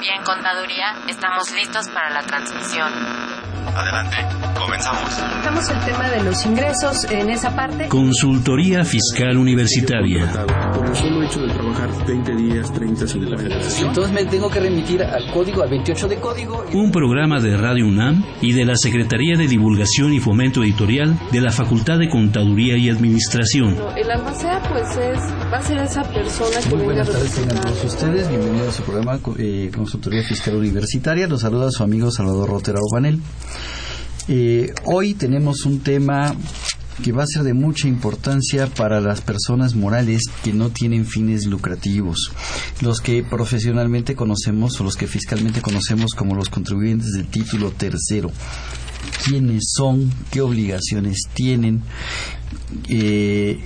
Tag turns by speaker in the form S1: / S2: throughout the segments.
S1: Bien Contaduría, estamos listos para la transmisión.
S2: Adelante, comenzamos.
S3: Tocamos el tema de los ingresos en esa parte.
S4: Consultoría Fiscal Universitaria.
S5: Por el solo hecho de trabajar 20 días, 30 sin la federación.
S6: Entonces me tengo que remitir al código, al 28 de código.
S4: Un programa de Radio UNAM y de la Secretaría de Divulgación y Fomento Editorial de la Facultad de Contaduría y Administración.
S7: El albacea pues es, va a ser esa persona que
S8: Muy
S7: venga a
S8: buenas tardes tengan todos ustedes. Bienvenidos a su programa eh, Consultoría Fiscal Universitaria. Los saluda su amigo Salvador Rotera Obanel. Eh, hoy tenemos un tema que va a ser de mucha importancia para las personas morales que no tienen fines lucrativos, los que profesionalmente conocemos o los que fiscalmente conocemos como los contribuyentes del título tercero. ¿Quiénes son? ¿Qué obligaciones tienen? Eh,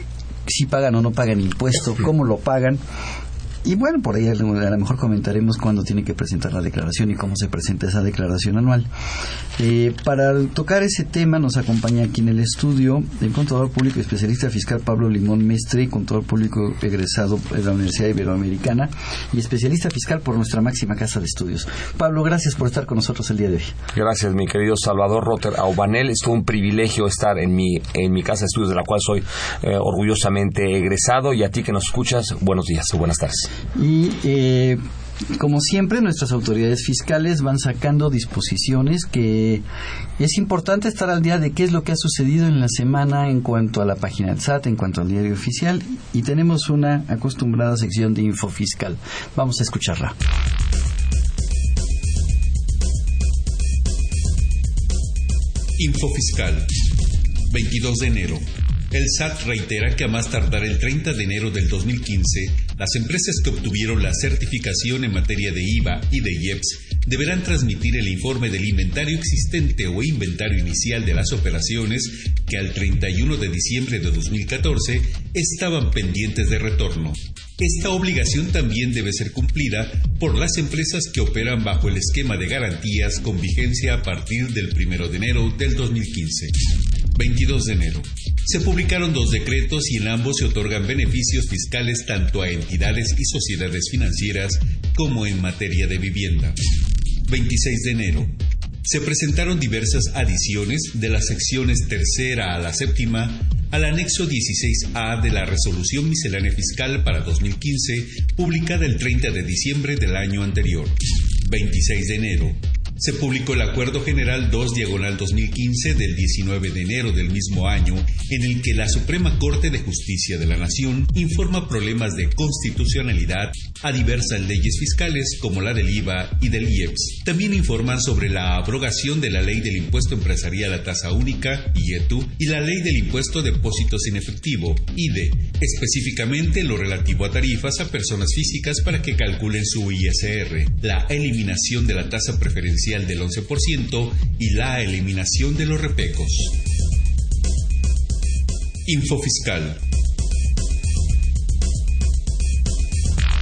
S8: si pagan o no pagan impuesto, cómo lo pagan. Y bueno, por ahí a lo mejor comentaremos cuándo tiene que presentar la declaración y cómo se presenta esa declaración anual. Eh, para tocar ese tema nos acompaña aquí en el estudio el contador público y especialista fiscal Pablo Limón Mestre, contador público egresado de la Universidad Iberoamericana y especialista fiscal por nuestra máxima casa de estudios. Pablo, gracias por estar con nosotros el día de hoy.
S9: Gracias, mi querido Salvador Rotter Aubanel. Es un privilegio estar en mi, en mi casa de estudios, de la cual soy eh, orgullosamente egresado. Y a ti que nos escuchas, buenos días o buenas tardes.
S8: Y eh, como siempre, nuestras autoridades fiscales van sacando disposiciones que es importante estar al día de qué es lo que ha sucedido en la semana en cuanto a la página del SAT, en cuanto al diario oficial, y tenemos una acostumbrada sección de info fiscal. Vamos a escucharla.
S10: Info Fiscal. 22 de enero. El SAT reitera que a más tardar el 30 de enero del 2015, las empresas que obtuvieron la certificación en materia de IVA y de IEPS deberán transmitir el informe del inventario existente o inventario inicial de las operaciones que al 31 de diciembre de 2014 estaban pendientes de retorno. Esta obligación también debe ser cumplida por las empresas que operan bajo el esquema de garantías con vigencia a partir del 1 de enero del 2015. 22 de enero. Se publicaron dos decretos y en ambos se otorgan beneficios fiscales tanto a entidades y sociedades financieras como en materia de vivienda. 26 de enero. Se presentaron diversas adiciones de las secciones tercera a la séptima al anexo 16A de la Resolución Miscelánea Fiscal para 2015, publicada el 30 de diciembre del año anterior. 26 de enero. Se publicó el Acuerdo General 2 Diagonal 2015 del 19 de enero del mismo año, en el que la Suprema Corte de Justicia de la Nación informa problemas de constitucionalidad a diversas leyes fiscales como la del IVA y del IEPS. También informan sobre la abrogación de la Ley del Impuesto Empresarial a Tasa Única, IETU, y la Ley del Impuesto a Depósitos en Efectivo, IDE, específicamente lo relativo a tarifas a personas físicas para que calculen su ISR, la eliminación de la tasa preferencial del 11% y la eliminación de los repecos. Info Fiscal.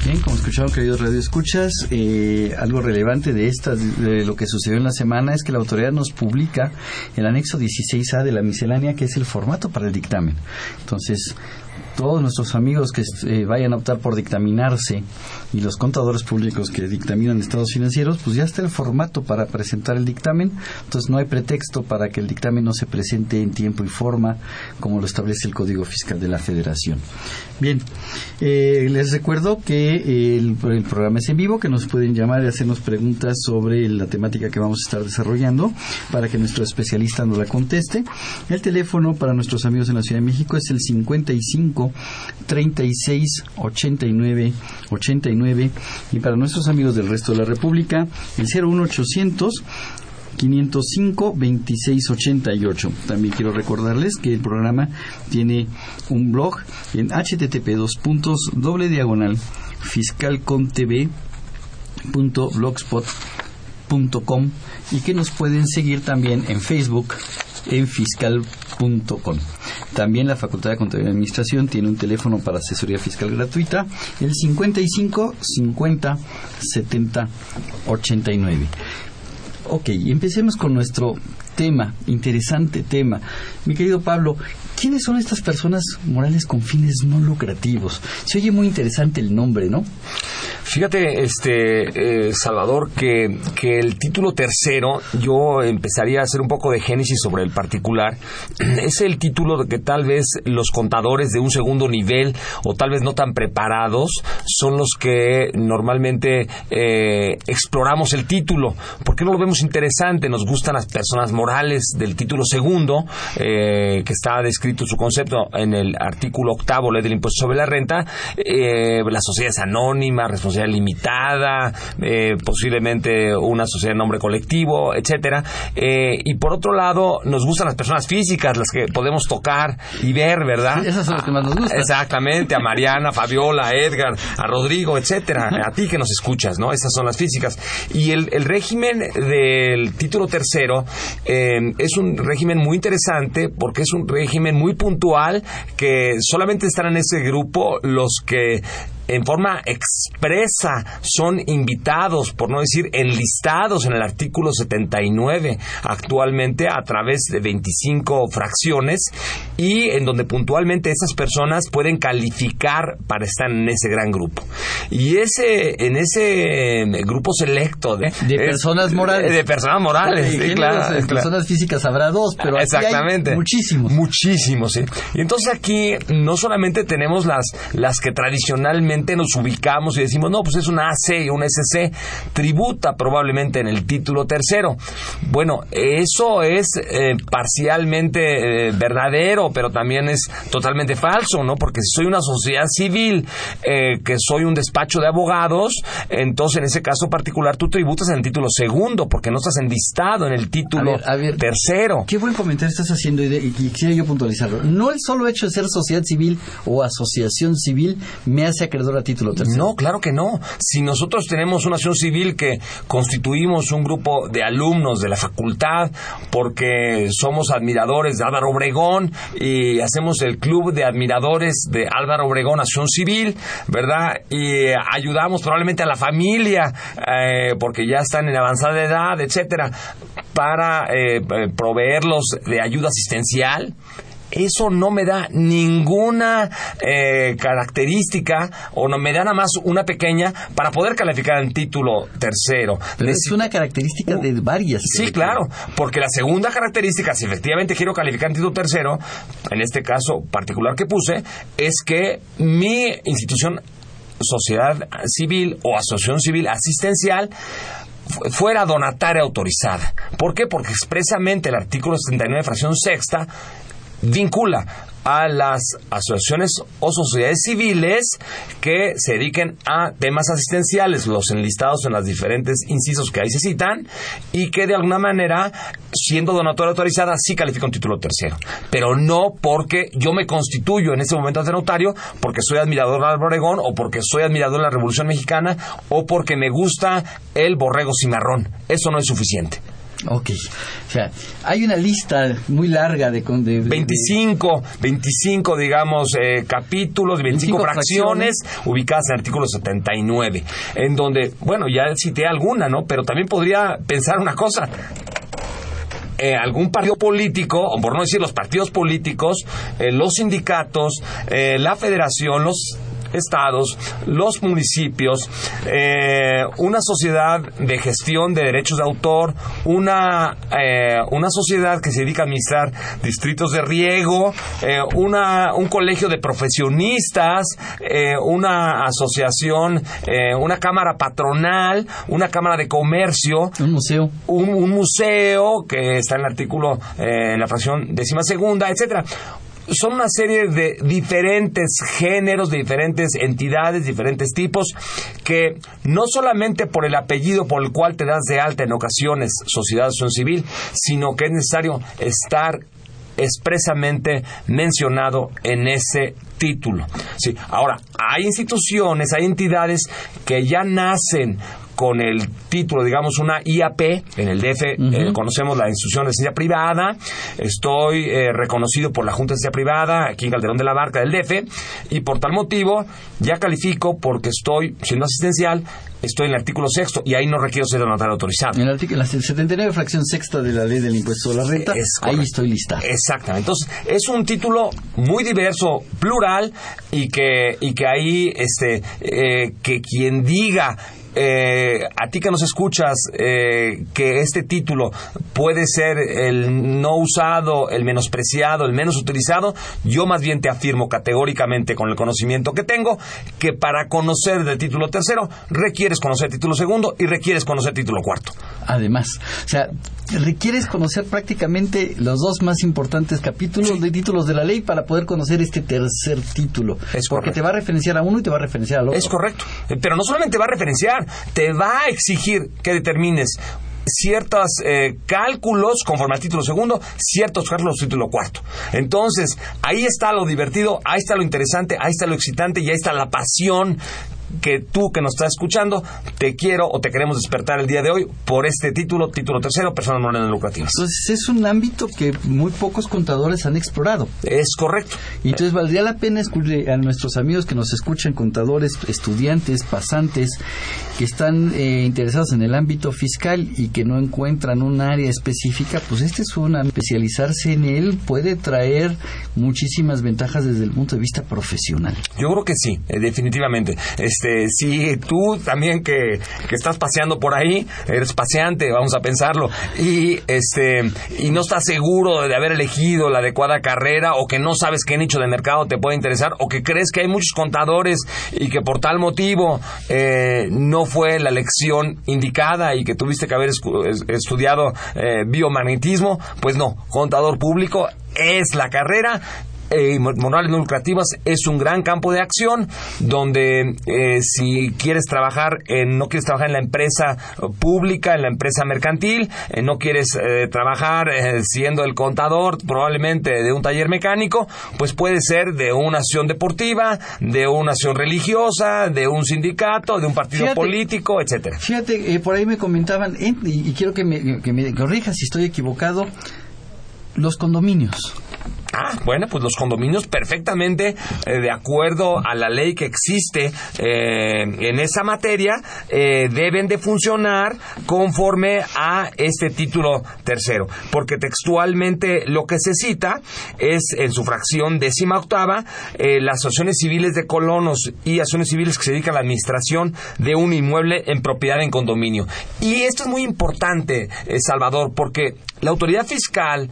S8: Bien, como escucharon, queridos radioescuchas, eh, algo relevante de esta, de lo que sucedió en la semana es que la autoridad nos publica el anexo 16A de la miscelánea, que es el formato para el dictamen. Entonces, todos nuestros amigos que eh, vayan a optar por dictaminarse y los contadores públicos que dictaminan estados financieros, pues ya está el formato para presentar el dictamen, entonces no hay pretexto para que el dictamen no se presente en tiempo y forma como lo establece el Código Fiscal de la Federación. Bien, eh, les recuerdo que el, el programa es en vivo, que nos pueden llamar y hacernos preguntas sobre la temática que vamos a estar desarrollando para que nuestro especialista nos la conteste. El teléfono para nuestros amigos en la Ciudad de México es el 55 36 89 89 y para nuestros amigos del resto de la República el 01800 505 2688. También quiero recordarles que el programa tiene un blog en http dos puntos doble diagonal fiscalcontv.blogspot.com y que nos pueden seguir también en Facebook en fiscal.com. También la Facultad de Contabilidad y Administración tiene un teléfono para asesoría fiscal gratuita, el 55 50 70 89. Ok, empecemos con nuestro tema, interesante tema. Mi querido Pablo, ¿quiénes son estas personas morales con fines no lucrativos? Se oye muy interesante el nombre, ¿no?
S9: Fíjate, este, eh, Salvador, que, que el título tercero, yo empezaría a hacer un poco de génesis sobre el particular. Es el título de que tal vez los contadores de un segundo nivel o tal vez no tan preparados son los que normalmente eh, exploramos el título. ¿Por qué no lo vemos interesante? Nos gustan las personas morales del título segundo, eh, que está descrito su concepto en el artículo octavo, ley del impuesto sobre la renta, eh, las sociedades anónimas, responsabilidad limitada, eh, posiblemente una sociedad de nombre colectivo, etcétera. Eh, y por otro lado, nos gustan las personas físicas, las que podemos tocar y ver, ¿verdad?
S8: Esas son las que más nos gustan.
S9: Exactamente, a Mariana, a Fabiola, a Edgar, a Rodrigo, etcétera, a ti que nos escuchas, ¿no? Esas son las físicas. Y el, el régimen del título tercero eh, es un régimen muy interesante porque es un régimen muy puntual que solamente están en ese grupo los que en forma expresa son invitados, por no decir enlistados en el artículo 79 actualmente a través de 25 fracciones y en donde puntualmente esas personas pueden calificar para estar en ese gran grupo. Y ese en ese eh, grupo selecto de,
S8: De personas morales.
S9: de personas morales, sí, claro, claro.
S8: personas físicas habrá dos, pero aquí hay muchísimos.
S9: Muchísimos, sí. Y entonces aquí no solamente tenemos las, las que tradicionalmente nos ubicamos y decimos, no, pues es una AC y una SC, tributa probablemente en el título tercero. Bueno, eso es eh, parcialmente eh, verdadero, pero también es totalmente falso, ¿no? Porque si soy una sociedad civil, eh, que soy un despacho de abogados, entonces en ese caso particular tú tributas en el título segundo, porque no estás enlistado en el título
S8: A ver, a ver.
S9: tercero.
S8: Qué buen comentario estás haciendo y, de- y quisiera yo puntualizarlo. No el solo hecho de ser sociedad civil o asociación civil me hace acreedor a título.
S9: No, claro que no. Si nosotros tenemos una acción civil que constituimos un grupo de alumnos de la facultad porque somos admiradores de Álvaro Obregón y hacemos el club de admiradores de Álvaro Obregón Acción Civil, ¿verdad? Y ayudamos probablemente a la familia eh, porque ya están en avanzada edad, etcétera, para eh, eh, proveerlos de ayuda asistencial eso no me da ninguna eh, característica o no me da nada más una pequeña para poder calificar en título tercero.
S8: Pero es una característica de varias.
S9: Sí, claro, porque la segunda característica, si efectivamente quiero calificar en título tercero, en este caso particular que puse, es que mi institución sociedad civil o asociación civil asistencial fu- fuera donataria autorizada. ¿Por qué? Porque expresamente el artículo 79, fracción sexta, vincula a las asociaciones o sociedades civiles que se dediquen a temas asistenciales, los enlistados en las diferentes incisos que ahí se citan, y que de alguna manera, siendo donatoria autorizada, sí califica un título tercero. Pero no porque yo me constituyo en ese momento ante notario, porque soy admirador de Álvaro Obregón, o porque soy admirador de la Revolución Mexicana, o porque me gusta el borrego cimarrón. Eso no es suficiente.
S8: Ok. O sea, hay una lista muy larga de... de- de-
S9: 25, 25 digamos, eh, capítulos, 25,
S8: 25
S9: fracciones, ubicadas en el artículo 79, en donde, bueno, ya cité alguna, ¿no? Pero también podría pensar una cosa. Eh, algún partido político, o por no decir los partidos políticos, eh, los sindicatos, eh, la federación, los estados, los municipios, eh, una sociedad de gestión de derechos de autor, una, eh, una sociedad que se dedica a administrar distritos de riego, eh, una, un colegio de profesionistas, una asociación, una cámara patronal, una cámara de comercio,
S8: Un museo.
S9: un, un museo que está en el artículo, eh, en la fracción décima segunda, etcétera. Son una serie de diferentes géneros, de diferentes entidades, diferentes tipos, que no solamente por el apellido por el cual te das de alta en ocasiones sociedad asociación civil, sino que es necesario estar expresamente mencionado en ese título. Sí, ahora, hay instituciones, hay entidades que ya nacen con el título, digamos, una IAP, en el DF eh, conocemos la institución de ciencia privada, estoy eh, reconocido por la Junta de Ciencia Privada, aquí en Calderón de la Barca del DF, y por tal motivo ya califico porque estoy siendo asistencial estoy en el artículo sexto y ahí no requiero ser notario autorizado.
S8: En el artículo 79, fracción sexta de la ley del impuesto a la renta, ahí estoy lista.
S9: Exactamente. Entonces, es un título muy diverso, plural, y que, y que ahí, este, eh, que quien diga eh, a ti que nos escuchas eh, que este título puede ser el no usado, el menospreciado, el menos utilizado, yo más bien te afirmo categóricamente con el conocimiento que tengo que para conocer del título tercero requieres conocer el título segundo y requieres conocer título cuarto.
S8: Además, o sea, requieres conocer prácticamente los dos más importantes capítulos de títulos de la ley para poder conocer este tercer título.
S9: Es
S8: porque te va a referenciar a uno y te va a referenciar al otro.
S9: Es correcto. Pero no solamente va a referenciar, te va a exigir que determines ciertos eh, cálculos conforme al título segundo, ciertos cálculos título cuarto. Entonces, ahí está lo divertido, ahí está lo interesante, ahí está lo excitante y ahí está la pasión que tú que nos estás escuchando, te quiero o te queremos despertar el día de hoy por este título, título tercero, personas morales lucrativas.
S8: Entonces es un ámbito que muy pocos contadores han explorado.
S9: Es correcto.
S8: Y entonces valdría la pena escuchar a nuestros amigos que nos escuchan, contadores, estudiantes, pasantes, que están eh, interesados en el ámbito fiscal y que no encuentran un área específica, pues este es una especializarse en él puede traer muchísimas ventajas desde el punto de vista profesional.
S9: Yo creo que sí, eh, definitivamente. Este, si tú también que, que estás paseando por ahí, eres paseante, vamos a pensarlo, y este y no estás seguro de haber elegido la adecuada carrera o que no sabes qué nicho de mercado te puede interesar o que crees que hay muchos contadores y que por tal motivo eh, no fue la lección indicada y que tuviste que haber estudiado eh, biomagnetismo, pues no, contador público es la carrera eh, morales no lucrativas es un gran campo de acción donde eh, si quieres trabajar, en, no quieres trabajar en la empresa pública, en la empresa mercantil, eh, no quieres eh, trabajar siendo el contador probablemente de un taller mecánico, pues puede ser de una acción deportiva, de una acción religiosa, de un sindicato, de un partido político, etcétera.
S8: Fíjate, por ahí me comentaban, y, quiero que me, que me corrijas si estoy equivocado, los condominios.
S9: Ah, bueno, pues los condominios perfectamente eh, de acuerdo a la ley que existe eh, en esa materia eh, deben de funcionar conforme a este título tercero, porque textualmente lo que se cita es en su fracción décima octava las asociaciones civiles de colonos y asociaciones civiles que se dedican a la administración de un inmueble en propiedad en condominio. Y esto es muy importante, Salvador, porque la autoridad fiscal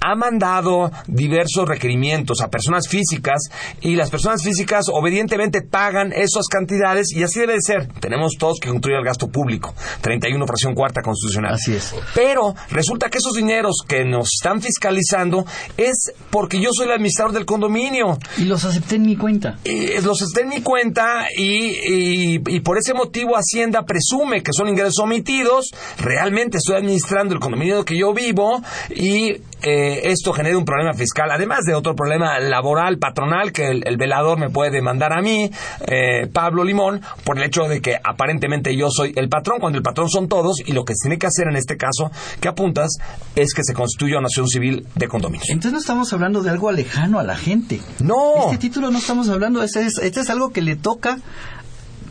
S9: ha mandado diversos requerimientos a personas físicas y las personas físicas obedientemente pagan esas cantidades y así debe de ser. Tenemos todos que construir el gasto público. 31 fracción cuarta constitucional.
S8: Así es.
S9: Pero resulta que esos dineros que nos están fiscalizando es porque yo soy el administrador del condominio.
S8: Y los acepté en mi cuenta.
S9: Y los acepté en mi cuenta y, y por ese motivo Hacienda presume que son ingresos omitidos. Realmente estoy administrando el condominio que yo vivo y eh, esto genera un problema fiscal, además de otro problema laboral, patronal, que el, velador me puede demandar a mí, eh, Pablo Limón, por el hecho de que aparentemente yo soy el patrón, cuando el patrón son todos, y lo que se tiene que hacer en este caso, que apuntas, es que se constituya una nación civil de condominios.
S8: Entonces no estamos hablando de algo lejano a la gente.
S9: No.
S8: Este título no estamos hablando, este es, este es algo que le toca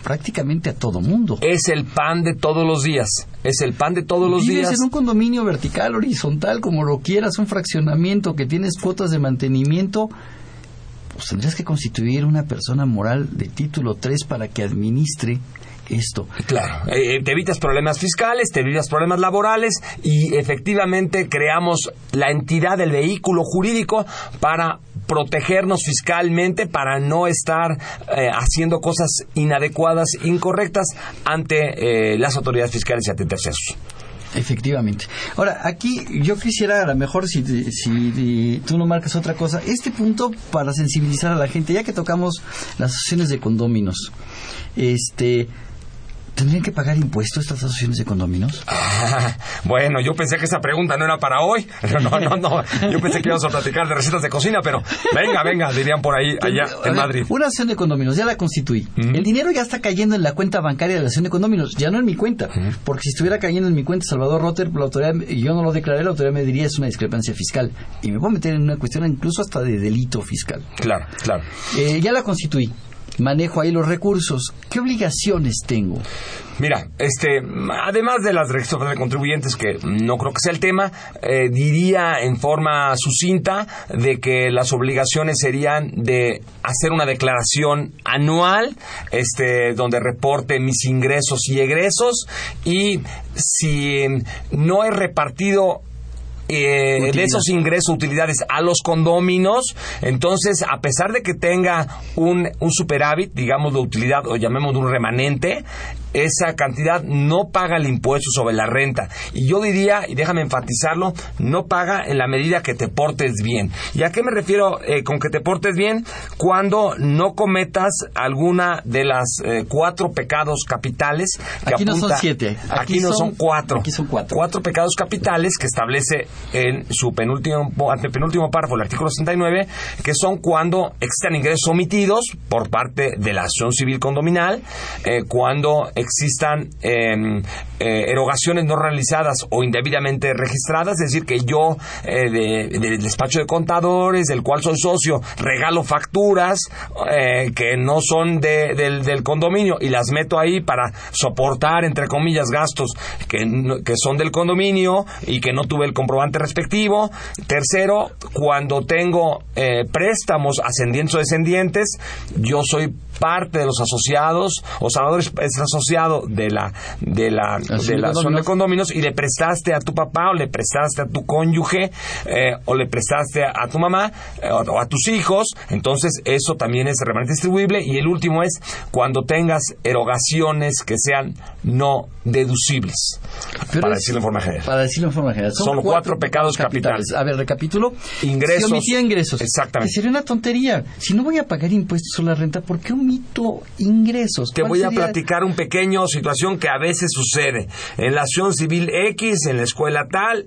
S8: prácticamente a todo mundo.
S9: Es el pan de todos los días. Es el pan de todos los
S8: Vives
S9: días.
S8: en un condominio vertical, horizontal, como lo quieras, un fraccionamiento que tienes cuotas de mantenimiento. Pues tendrías que constituir una persona moral de título 3 para que administre esto.
S9: Claro, eh, te evitas problemas fiscales, te evitas problemas laborales y efectivamente creamos la entidad del vehículo jurídico para protegernos fiscalmente, para no estar eh, haciendo cosas inadecuadas, incorrectas ante eh, las autoridades fiscales y ante terceros.
S8: Efectivamente. Ahora, aquí yo quisiera, a lo mejor, si, si, tú no marcas otra cosa, este punto para sensibilizar a la gente, ya que tocamos las asociaciones de condóminos, este, ¿Tendrían que pagar impuestos estas asociaciones de condominios?
S9: Ah, bueno, yo pensé que esa pregunta no era para hoy. No, no, no. Yo pensé que íbamos a platicar de recetas de cocina, pero venga, venga, dirían por ahí, allá en Madrid.
S8: Una asociación de condominios, ya la constituí. El dinero ya está cayendo en la cuenta bancaria de la asociación de condominios, ya no en mi cuenta. Porque si estuviera cayendo en mi cuenta Salvador Rotter, la autoridad, y yo no lo declaré, la autoridad me diría es una discrepancia fiscal. Y me puedo meter en una cuestión incluso hasta de delito fiscal.
S9: Claro, claro.
S8: Eh, ya la constituí. Manejo ahí los recursos. ¿Qué obligaciones tengo?
S9: Mira, este, además de las registraciones de contribuyentes, que no creo que sea el tema, eh, diría en forma sucinta de que las obligaciones serían de hacer una declaración anual, este, donde reporte mis ingresos y egresos, y si no he repartido eh, de esos ingresos, utilidades a los condóminos, entonces, a pesar de que tenga un, un superávit, digamos de utilidad, o llamémoslo un remanente, esa cantidad no paga el impuesto sobre la renta. Y yo diría, y déjame enfatizarlo, no paga en la medida que te portes bien. ¿Y a qué me refiero eh, con que te portes bien? Cuando no cometas alguna de las eh, cuatro pecados capitales que
S8: Aquí no son
S9: apunta-
S8: siete,
S9: Aquí,
S8: aquí
S9: no
S8: son-
S9: son cuatro.
S8: aquí son cuatro.
S9: Cuatro pecados capitales que establece en su penúltimo, antepenúltimo párrafo, el artículo 69, que son cuando existan ingresos omitidos por parte de la acción civil condominal, eh, cuando existan eh, eh, erogaciones no realizadas o indebidamente registradas, es decir, que yo eh, de- del despacho de contadores, del cual soy socio, regalo facturas eh, que no son de- del, del condominio y las meto ahí para soportar, entre comillas, gastos que, que son del condominio y que no tuve el comprobante respectivo. Tercero, cuando tengo eh, préstamos ascendientes o descendientes, yo soy parte de los asociados o Salvador es, de la de la de la zona de condominios y le prestaste a tu papá o le prestaste a tu cónyuge eh, o le prestaste a, a tu mamá eh, o, o a tus hijos entonces eso también es remanente distribuible y el último es cuando tengas erogaciones que sean no deducibles
S8: Pero
S9: para
S8: es-
S9: decirlo en forma general
S8: Para decirlo en forma general.
S9: Son cuatro pecados capitales.
S8: A ver, recapitulo.
S9: Ingresos.
S8: Si omitía ingresos.
S9: Exactamente.
S8: Sería una tontería. Si no voy a pagar impuestos sobre la renta, ¿por qué omito ingresos?
S9: Te
S8: ¿Cuál
S9: voy a platicar un pequeño situación que a veces sucede. En la acción civil X, en la escuela tal,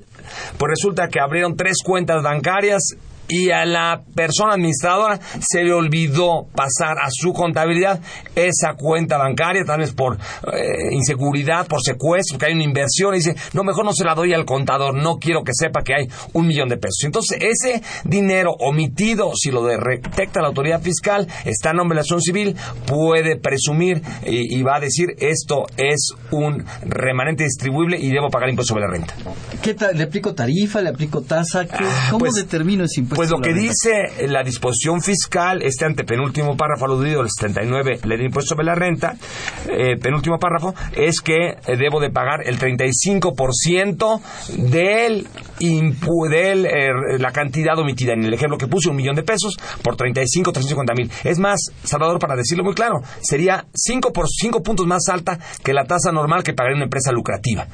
S9: pues resulta que abrieron tres cuentas bancarias y a la persona administradora se le olvidó pasar a su contabilidad esa cuenta bancaria, tal vez por eh, inseguridad, por secuestro, que hay una inversión, y dice, no, mejor no se la doy al contador, no quiero que sepa que hay un millón de pesos. Entonces, ese dinero omitido, si lo detecta la autoridad fiscal, está en nombre de la acción civil, puede presumir y, y va a decir, esto es un remanente distribuible y debo pagar impuesto sobre la renta.
S8: ¿Qué? ¿Le aplico tarifa? ¿Le aplico tasa? ¿Qué- ¿Cómo
S9: pues-
S8: determino ese impuesto?
S9: Pues lo que dice la disposición fiscal, este antepenúltimo párrafo aludido del 79, ley de impuesto sobre la renta, eh, penúltimo párrafo, es que eh, debo de pagar el 35% del, impu- del eh, la cantidad omitida. En el ejemplo que puse, un millón de pesos por 35, 350 mil. Es más, Salvador, para decirlo muy claro, sería 5 por 5 puntos más alta que la tasa normal que pagaría una empresa lucrativa.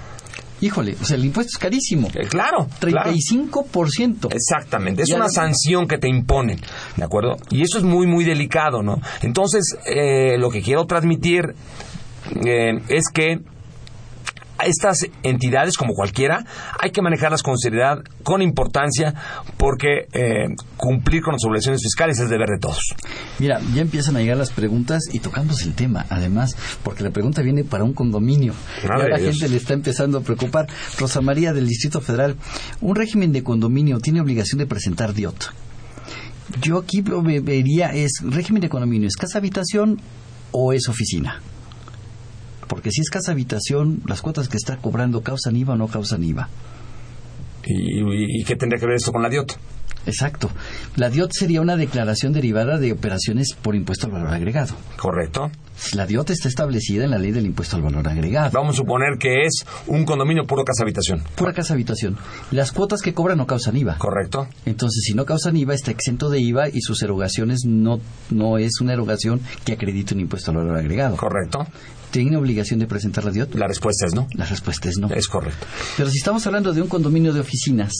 S8: Híjole, o sea, el impuesto es carísimo.
S9: Eh, claro, claro.
S8: 35%.
S9: Exactamente, es
S8: Ya
S9: una sanción que te imponen, ¿de acuerdo? Y eso es muy, muy delicado, ¿no? Entonces, eh, lo que quiero transmitir eh, es que estas entidades, como cualquiera, hay que manejarlas con seriedad, con importancia, porque eh, cumplir con las obligaciones fiscales es deber de todos.
S8: Mira, ya empiezan a llegar las preguntas y tocamos el tema, además, porque la pregunta viene para un condominio.
S9: Madre
S8: y a la gente le está empezando a preocupar. Rosa María del Distrito Federal, un régimen de condominio tiene obligación de presentar DIOT. Yo aquí lo ve- vería es régimen de condominio, ¿es casa habitación o es oficina? Porque si es casa habitación, las cuotas que está cobrando causan IVA o no causan IVA.
S9: ¿Y, qué tendría que ver esto con la DIOT?
S8: Exacto. La DIOT sería una declaración derivada de operaciones por impuesto al valor agregado.
S9: ¿Correcto?
S8: La DIOT está establecida en la ley del impuesto al valor agregado.
S9: Vamos a suponer que es un condominio puro casa habitación.
S8: Pura casa habitación. Las cuotas que cobran no causan IVA.
S9: ¿Correcto?
S8: Entonces, si no causan IVA, está exento de IVA y sus erogaciones no, no es una erogación que acredite un impuesto al valor agregado.
S9: ¿Correcto?
S8: ¿Tiene obligación de presentar la DIOT?
S9: La respuesta es no.
S8: La respuesta es no.
S9: Es correcto.
S8: Pero si estamos hablando de un condominio de oficinas,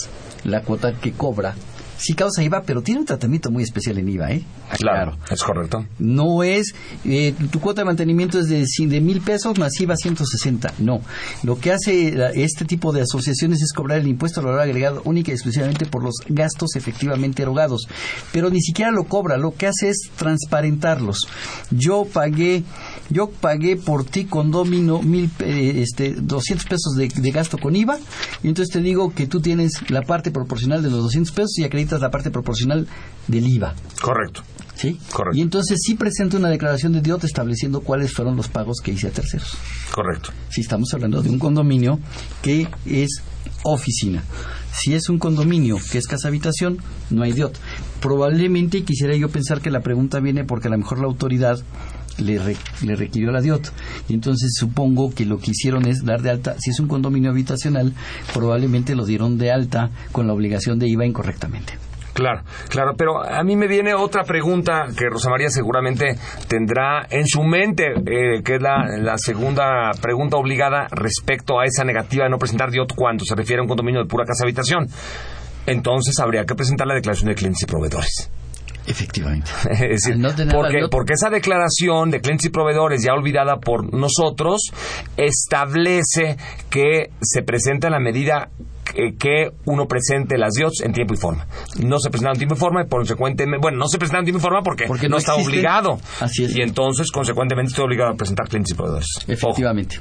S8: la cuota que cobra sí causa IVA, pero tiene un tratamiento muy especial en IVA, ¿eh?
S9: Claro, es correcto.
S8: No es, eh, tu cuota de mantenimiento es de, de mil pesos más IVA 160. No. Lo que hace la- este tipo de asociaciones es cobrar el impuesto al valor agregado única y exclusivamente por los gastos efectivamente erogados. Pero ni siquiera lo cobra, lo que hace es transparentarlos. Yo pagué, yo pagué por ti condomino mil, eh, este, 200 pesos de, de gasto con IVA y entonces te digo que tú tienes la parte proporcional de los 200 pesos y acreditas la parte proporcional del IVA.
S9: Correcto.
S8: ¿Sí?
S9: Correcto.
S8: Y entonces sí presento una declaración de DIOT estableciendo cuáles fueron los pagos que hice a terceros.
S9: Correcto.
S8: Si estamos hablando de un condominio que es oficina. Si es un condominio que es casa habitación, no hay DIOT. Probablemente quisiera yo pensar que la pregunta viene porque a lo mejor la autoridad le, re- le requirió la DIOT. Y entonces supongo que lo que hicieron es dar de alta, si es un condominio habitacional, probablemente lo dieron de alta con la obligación de IVA incorrectamente.
S9: Claro, claro, pero a mí me viene otra pregunta que Rosa María seguramente tendrá en su mente, eh, que es la, la segunda pregunta obligada respecto a esa negativa de no presentar DIOT cuando se refiere a un condominio de pura casa habitación. Entonces habría que presentar la declaración de clientes y proveedores.
S8: Efectivamente.
S9: Es decir,
S8: no
S9: porque, porque esa declaración de clientes y proveedores ya olvidada por nosotros establece que se presenta la medida que, que uno presente las DIOTs en tiempo y forma. No se presentaron en tiempo y forma y consecuentemente, bueno, no se presentaron en tiempo y forma porque,
S8: Porque
S9: no,
S8: no
S9: está obligado.
S8: Así es.
S9: Y entonces, consecuentemente, estoy obligado a presentar clientes y proveedores. Ojo.
S8: Efectivamente.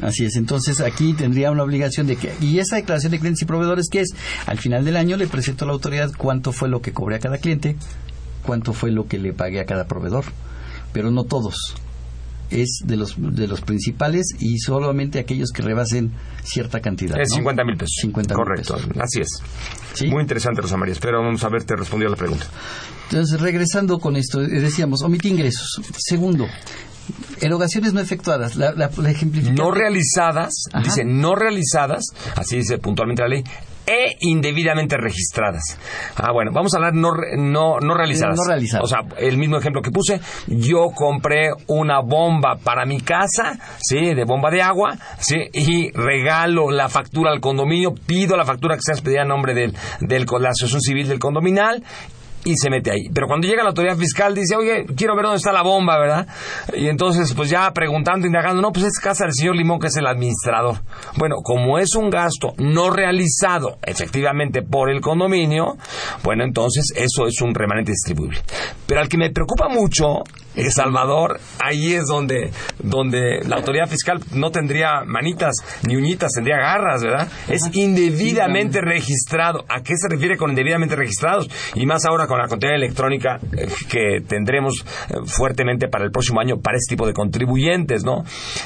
S8: Así es, entonces aquí tendría una obligación de que, y esa declaración de clientes y proveedores, ¿qué es? Al final del año le presento a la autoridad cuánto fue lo que cobré a cada cliente, cuánto fue lo que le pagué a cada proveedor, pero no todos. Es de los, de los principales y solamente aquellos que rebasen cierta cantidad.
S9: Es
S8: ¿no?
S9: 50 mil pesos.
S8: 50 mil
S9: Correcto,
S8: pesos.
S9: así es.
S8: Sí.
S9: Muy interesante, Rosa María. Espero vamos a haberte respondido a la pregunta.
S8: Entonces, regresando con esto, eh, decíamos, omití ingresos. Segundo, erogaciones no efectuadas. La, la, la ejemplificación-
S9: no realizadas,
S8: Ajá.
S9: dice no realizadas, así dice puntualmente la ley, e indebidamente registradas. Ah, bueno, vamos a hablar no, no, no realizadas.
S8: No realizadas.
S9: O sea, el mismo ejemplo que puse, yo compré una bomba para mi casa, ¿sí? De bomba de agua, ¿sí? Y regalo la factura al condominio, pido la factura que sea expedida a nombre del, del, de la asociación civil del condominal y se mete ahí. Pero cuando llega la autoridad fiscal dice, oye, quiero ver dónde está la bomba, ¿verdad? Y entonces, pues ya preguntando, indagando, no, pues es casa del señor Limón, que es el administrador. Bueno, como es un gasto no realizado efectivamente por el condominio, bueno, entonces eso es un remanente distribuible. Pero al que me preocupa mucho es Salvador, ahí es donde, donde la autoridad fiscal no tendría manitas ni uñitas, tendría garras, ¿verdad? Es indebidamente registrado. ¿A qué se refiere con indebidamente registrados? Y más ahora con la contabilidad electrónica eh, que tendremos eh, fuertemente para el próximo año para este tipo de contribuyentes, ¿no?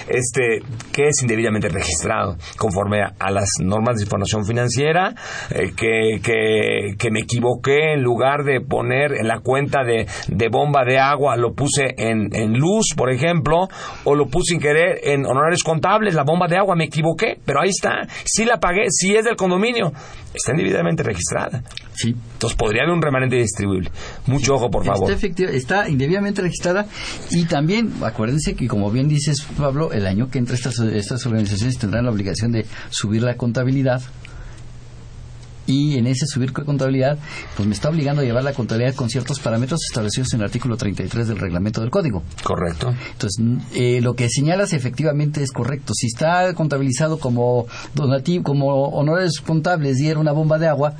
S9: Este, ¿qué es indebidamente registrado? Conforme a, a las normas de información financiera, eh, que, que, que me equivoqué en lugar de poner en la cuenta de, de bomba de agua, lo puse en, en luz, por ejemplo, o lo puse sin querer en honorarios contables, la bomba de agua, me equivoqué, pero ahí está, sí la pagué, sí es del condominio, está indebidamente registrada.
S8: Sí.
S9: Entonces podría haber un remanente distribuible. Mucho ojo, por favor.
S8: Está, efectiva- está indebidamente registrada y también acuérdense que como bien dices Pablo, el año que entra estas, estas organizaciones tendrán la obligación de subir la contabilidad y en ese subir con contabilidad pues me está obligando a llevar la contabilidad con ciertos parámetros establecidos en el artículo 33 del reglamento del código.
S9: Correcto.
S8: Entonces, eh, lo que señalas efectivamente es correcto. Si está contabilizado como donativo, como honores contables y era una bomba de agua,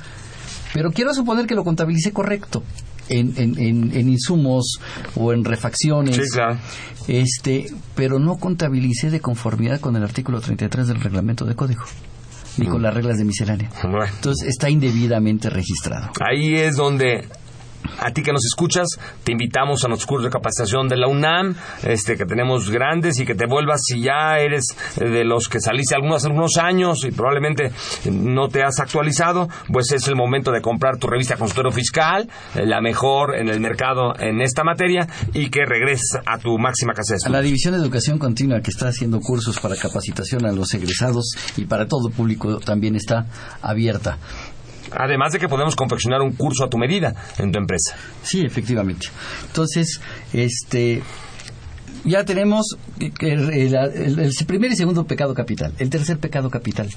S8: pero quiero suponer que lo contabilicé correcto en, en, en, en insumos o en refacciones.
S9: Sí, claro.
S8: Este, pero no contabilicé de conformidad con el artículo 33 del reglamento de código ni con las reglas de miscelánea.
S9: Bueno.
S8: Entonces, está indebidamente registrado.
S9: Ahí es donde a ti que nos escuchas, te invitamos a nuestros cursos de capacitación de la UNAM, este que tenemos grandes y que te vuelvas si ya eres de los que saliste algunos algunos años y probablemente no te has actualizado, pues es el momento de comprar tu revista Consultorio Fiscal, eh, la mejor en el mercado en esta materia y que regreses a tu máxima casa de
S8: A la. División de Educación Continua que está haciendo cursos para capacitación a los egresados y para todo público también está abierta.
S9: Además de que podemos confeccionar un curso a tu medida en tu empresa.
S8: Sí, efectivamente. Entonces, este ya tenemos el, el- primer y segundo pecado capital. El tercer pecado capital.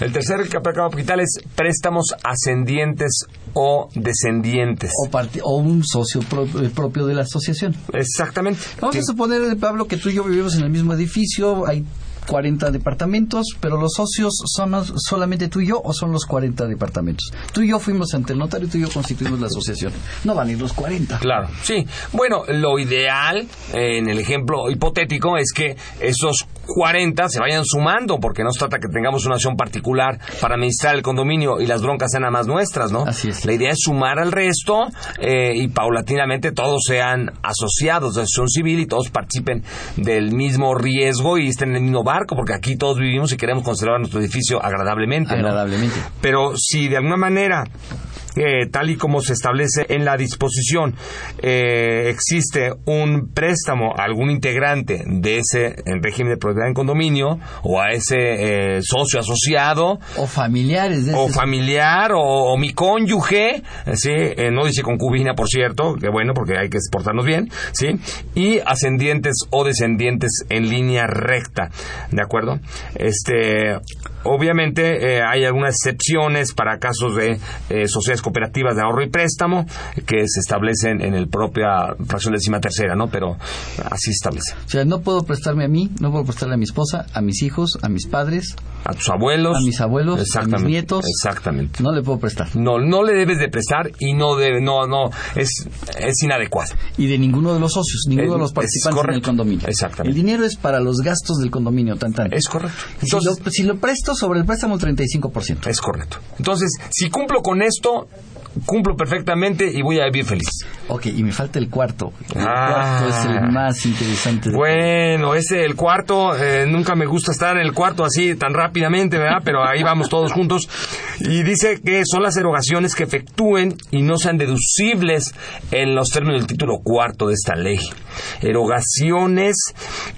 S9: El tercer pecado capital es préstamos ascendientes o descendientes.
S8: O, parte- o un socio pro- eh, propio de la asociación.
S9: Exactamente.
S8: Vamos
S9: Sí.
S8: a suponer, Pablo, que tú y yo vivimos en el mismo edificio, hay 40 departamentos, pero los socios son solamente tú y yo o son los 40 departamentos. Tú y yo fuimos ante el notario y tú y yo constituimos la asociación. No van a ir los 40.
S9: Claro, sí. Bueno, lo ideal en el ejemplo hipotético es que esos 40 se vayan sumando, porque no se trata que tengamos una acción particular para administrar el condominio y las broncas sean nada más nuestras, ¿no?
S8: Así es.
S9: La idea es sumar al resto eh, y paulatinamente todos sean asociados de asociación civil y todos participen del mismo riesgo y estén en el mismo barco, porque aquí todos vivimos y queremos conservar nuestro edificio agradablemente. ¿no?
S8: Agradablemente.
S9: Pero si de alguna manera, eh, tal y como se establece en la disposición, eh, existe un préstamo a algún integrante de ese en régimen de propiedad en condominio o a ese eh, socio asociado
S8: O familiares de
S9: o familiar o, o mi cónyuge, eh, ¿sí? Eh, no dice concubina, por cierto, que bueno, porque hay que portarnos bien, ¿sí? Y ascendientes o descendientes en línea recta, ¿de acuerdo? Este, obviamente eh, hay algunas excepciones para casos de eh, sociedades cooperativas de ahorro y préstamo que se establecen en el propia fracción décima tercera, ¿no? Pero así se establece.
S8: O sea, no puedo prestarme a mí, no puedo prestarle a mi esposa, a mis hijos, a mis padres,
S9: A tus abuelos.
S8: a mis abuelos, a mis
S9: Exactamente,
S8: nietos.
S9: Exactamente.
S8: No le puedo prestar.
S9: No, no le debes de prestar y no debe, no, no, es, es inadecuado.
S8: Y de ninguno de los socios, ninguno
S9: Es-
S8: de los
S9: es
S8: participantes en el condominio.
S9: Exactamente.
S8: El dinero es para los gastos del condominio, tan tan.
S9: Es correcto.
S8: Si,
S9: Entonces,
S8: lo, si lo presto sobre el préstamo, 35%.
S9: es correcto. Entonces, si cumplo con esto, cumplo perfectamente y voy a vivir feliz.
S8: Ok, y me falta el cuarto. El
S9: Ah.
S8: cuarto es el más interesante. de
S9: Bueno, ese, el cuarto, eh, nunca me gusta estar en el cuarto así tan rápidamente, ¿verdad? Pero ahí vamos todos juntos. Y dice que son las erogaciones que efectúen y no sean deducibles en los términos del título cuarto de esta ley. Erogaciones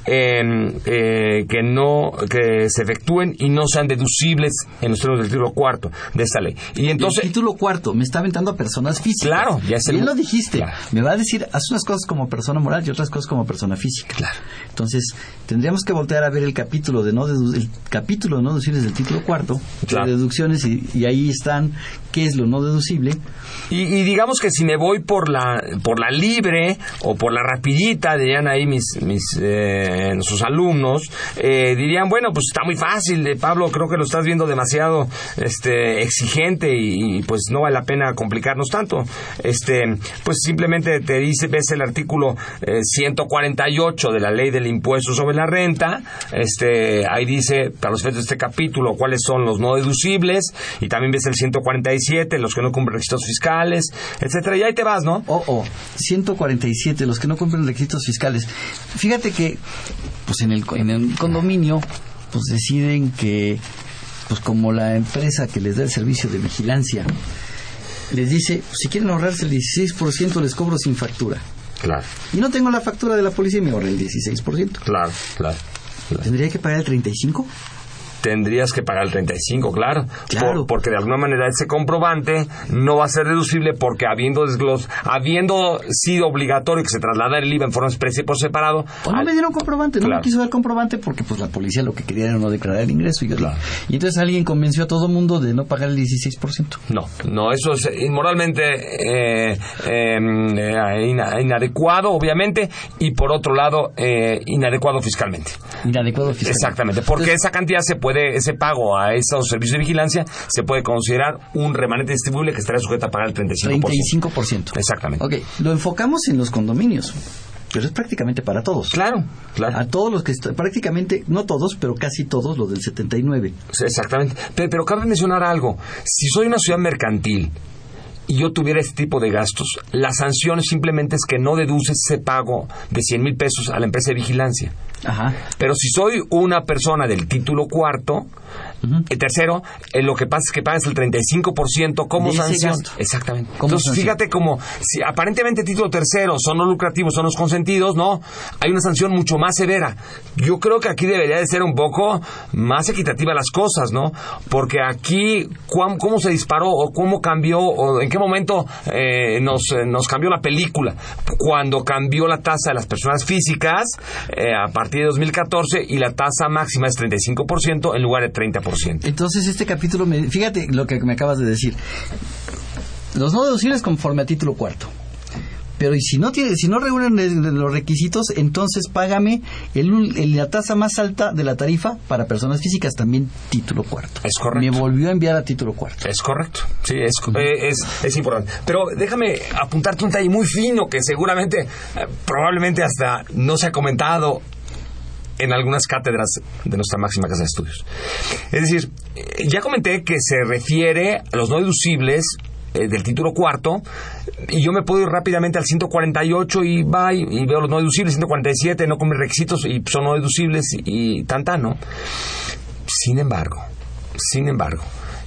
S9: eh, eh, que no, que se efectúen y no sean deducibles en los términos del título cuarto de esta ley. Y entonces,
S8: el título cuarto me está aventando a personas físicas.
S9: Claro, ya es el-
S8: Bien lo dijiste.
S9: Claro.
S8: Me va a decir, haz unas cosas como persona moral y otras cosas como persona física.
S9: Claro.
S8: Entonces, tendríamos que voltear a ver el capítulo de no dedu- el capítulo de no deducibles del título cuarto,
S9: Claro.
S8: de deducciones, y, y ahí están qué es lo no deducible.
S9: Y, digamos que si me voy por la por la libre o por la rapidita, dirían ahí mis mis eh, sus alumnos, eh, dirían bueno pues está muy fácil, de Pablo creo que lo estás viendo demasiado este exigente y, y, pues no vale la pena complicarnos tanto. Este pues simplemente te dice ves el artículo eh, 148 de la ley del impuesto sobre la renta, este ahí dice para los efectos de este capítulo cuáles son los no deducibles y también ves el 147 los que no cumplen requisitos fiscales, etcétera y ahí te vas, ¿no?
S8: O, o 147, los que no cumplen requisitos fiscales. Fíjate que, pues en el, en el condominio, pues deciden que, pues como la empresa que les da el servicio de vigilancia, les dice, si quieren ahorrarse el 16%, les cobro sin factura.
S9: Claro,
S8: Y no tengo la factura de la policía y me ahorré el 16%.
S9: claro, claro. claro.
S8: ¿Tendría que pagar el 35%?
S9: Tendrías que pagar el 35, claro.
S8: Claro.
S9: Por- porque de alguna manera ese comprobante no va a ser deducible porque habiendo desglos, habiendo sido obligatorio que se trasladara el IVA en forma expresa y por separado.
S8: O no
S9: al-
S8: me dieron comprobante, no
S9: Claro.
S8: me quiso dar comprobante porque pues la policía lo que quería era no declarar el ingreso. Y, yo- y entonces alguien convenció a todo mundo de no pagar el 16%.
S9: No, no, eso es inmoralmente eh, eh, ina- inadecuado, obviamente, y por otro lado, eh, inadecuado fiscalmente.
S8: Inadecuado fiscal.
S9: Exactamente, porque esa cantidad se puede, ese pago a esos servicios de vigilancia se puede considerar un remanente distribuible que estaría sujeto a pagar el 35%.
S8: 35%.
S9: Exactamente.
S8: Ok, lo enfocamos en los condominios, pero es prácticamente para todos.
S9: Claro, claro.
S8: A todos los que están, prácticamente, no todos, pero casi todos, los del 79.
S9: Sí, Exactamente. Pero, pero cabe mencionar algo. Si soy una ciudad mercantil y yo tuviera este tipo de gastos, la sanción simplemente es que no deduces ese pago de 100 mil pesos a la empresa de vigilancia. Pero si soy una persona del título cuarto, el tercero, eh, lo que pasa es que pagas el 35% como sanción. Exactamente. Entonces, fíjate como, si aparentemente título tercero son los lucrativos, son los consentidos, no, hay una sanción mucho más severa. Yo creo que aquí debería de ser un poco más equitativa las cosas, ¿no? Porque aquí, ¿cómo se disparó o cómo cambió o en qué momento eh, nos, eh, nos cambió la película? Cuando cambió la tasa de las personas físicas a partir de 2014 y la tasa máxima es 35% en lugar de 30%.
S8: Entonces este capítulo, me, fíjate lo que me acabas de decir. Los no deducibles conforme a título cuarto. Pero y si no tiene, si no reúnen los requisitos, entonces págame el, la tasa más alta de la tarifa para personas físicas, también título cuarto.
S9: Es correcto.
S8: Me volvió a enviar a título cuarto.
S9: Es correcto. Sí, es, eh, es, es, importante. Pero déjame apuntarte un detalle muy fino que seguramente, eh, probablemente hasta no se ha comentado en algunas cátedras de nuestra máxima casa de estudios. Es decir, eh, ya comenté que se refiere a los no deducibles eh, del título cuarto, y yo me puedo ir rápidamente al 148 y va y, veo los no deducibles, 147 no cumple requisitos y son no deducibles y, tan ¿no? Sin embargo, sin embargo,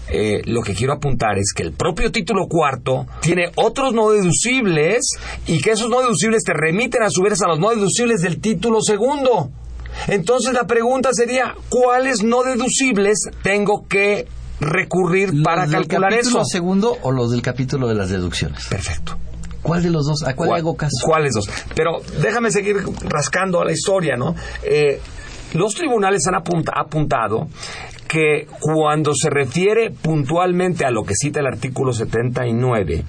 S9: eh, lo que quiero apuntar es que el propio título cuarto tiene otros no deducibles y que esos no deducibles te remiten a su vez a los no deducibles del título segundo. Entonces la pregunta sería, ¿cuáles no deducibles tengo que recurrir para calcular eso?
S8: ¿Los segundo o los del capítulo de las deducciones?
S9: Perfecto.
S8: ¿Cuál de los dos? ¿A cuál, hago caso?
S9: ¿Cuáles dos? Pero déjame seguir rascando a la historia, ¿no? Eh, los tribunales han apuntado que cuando se refiere puntualmente a lo que cita el artículo 79,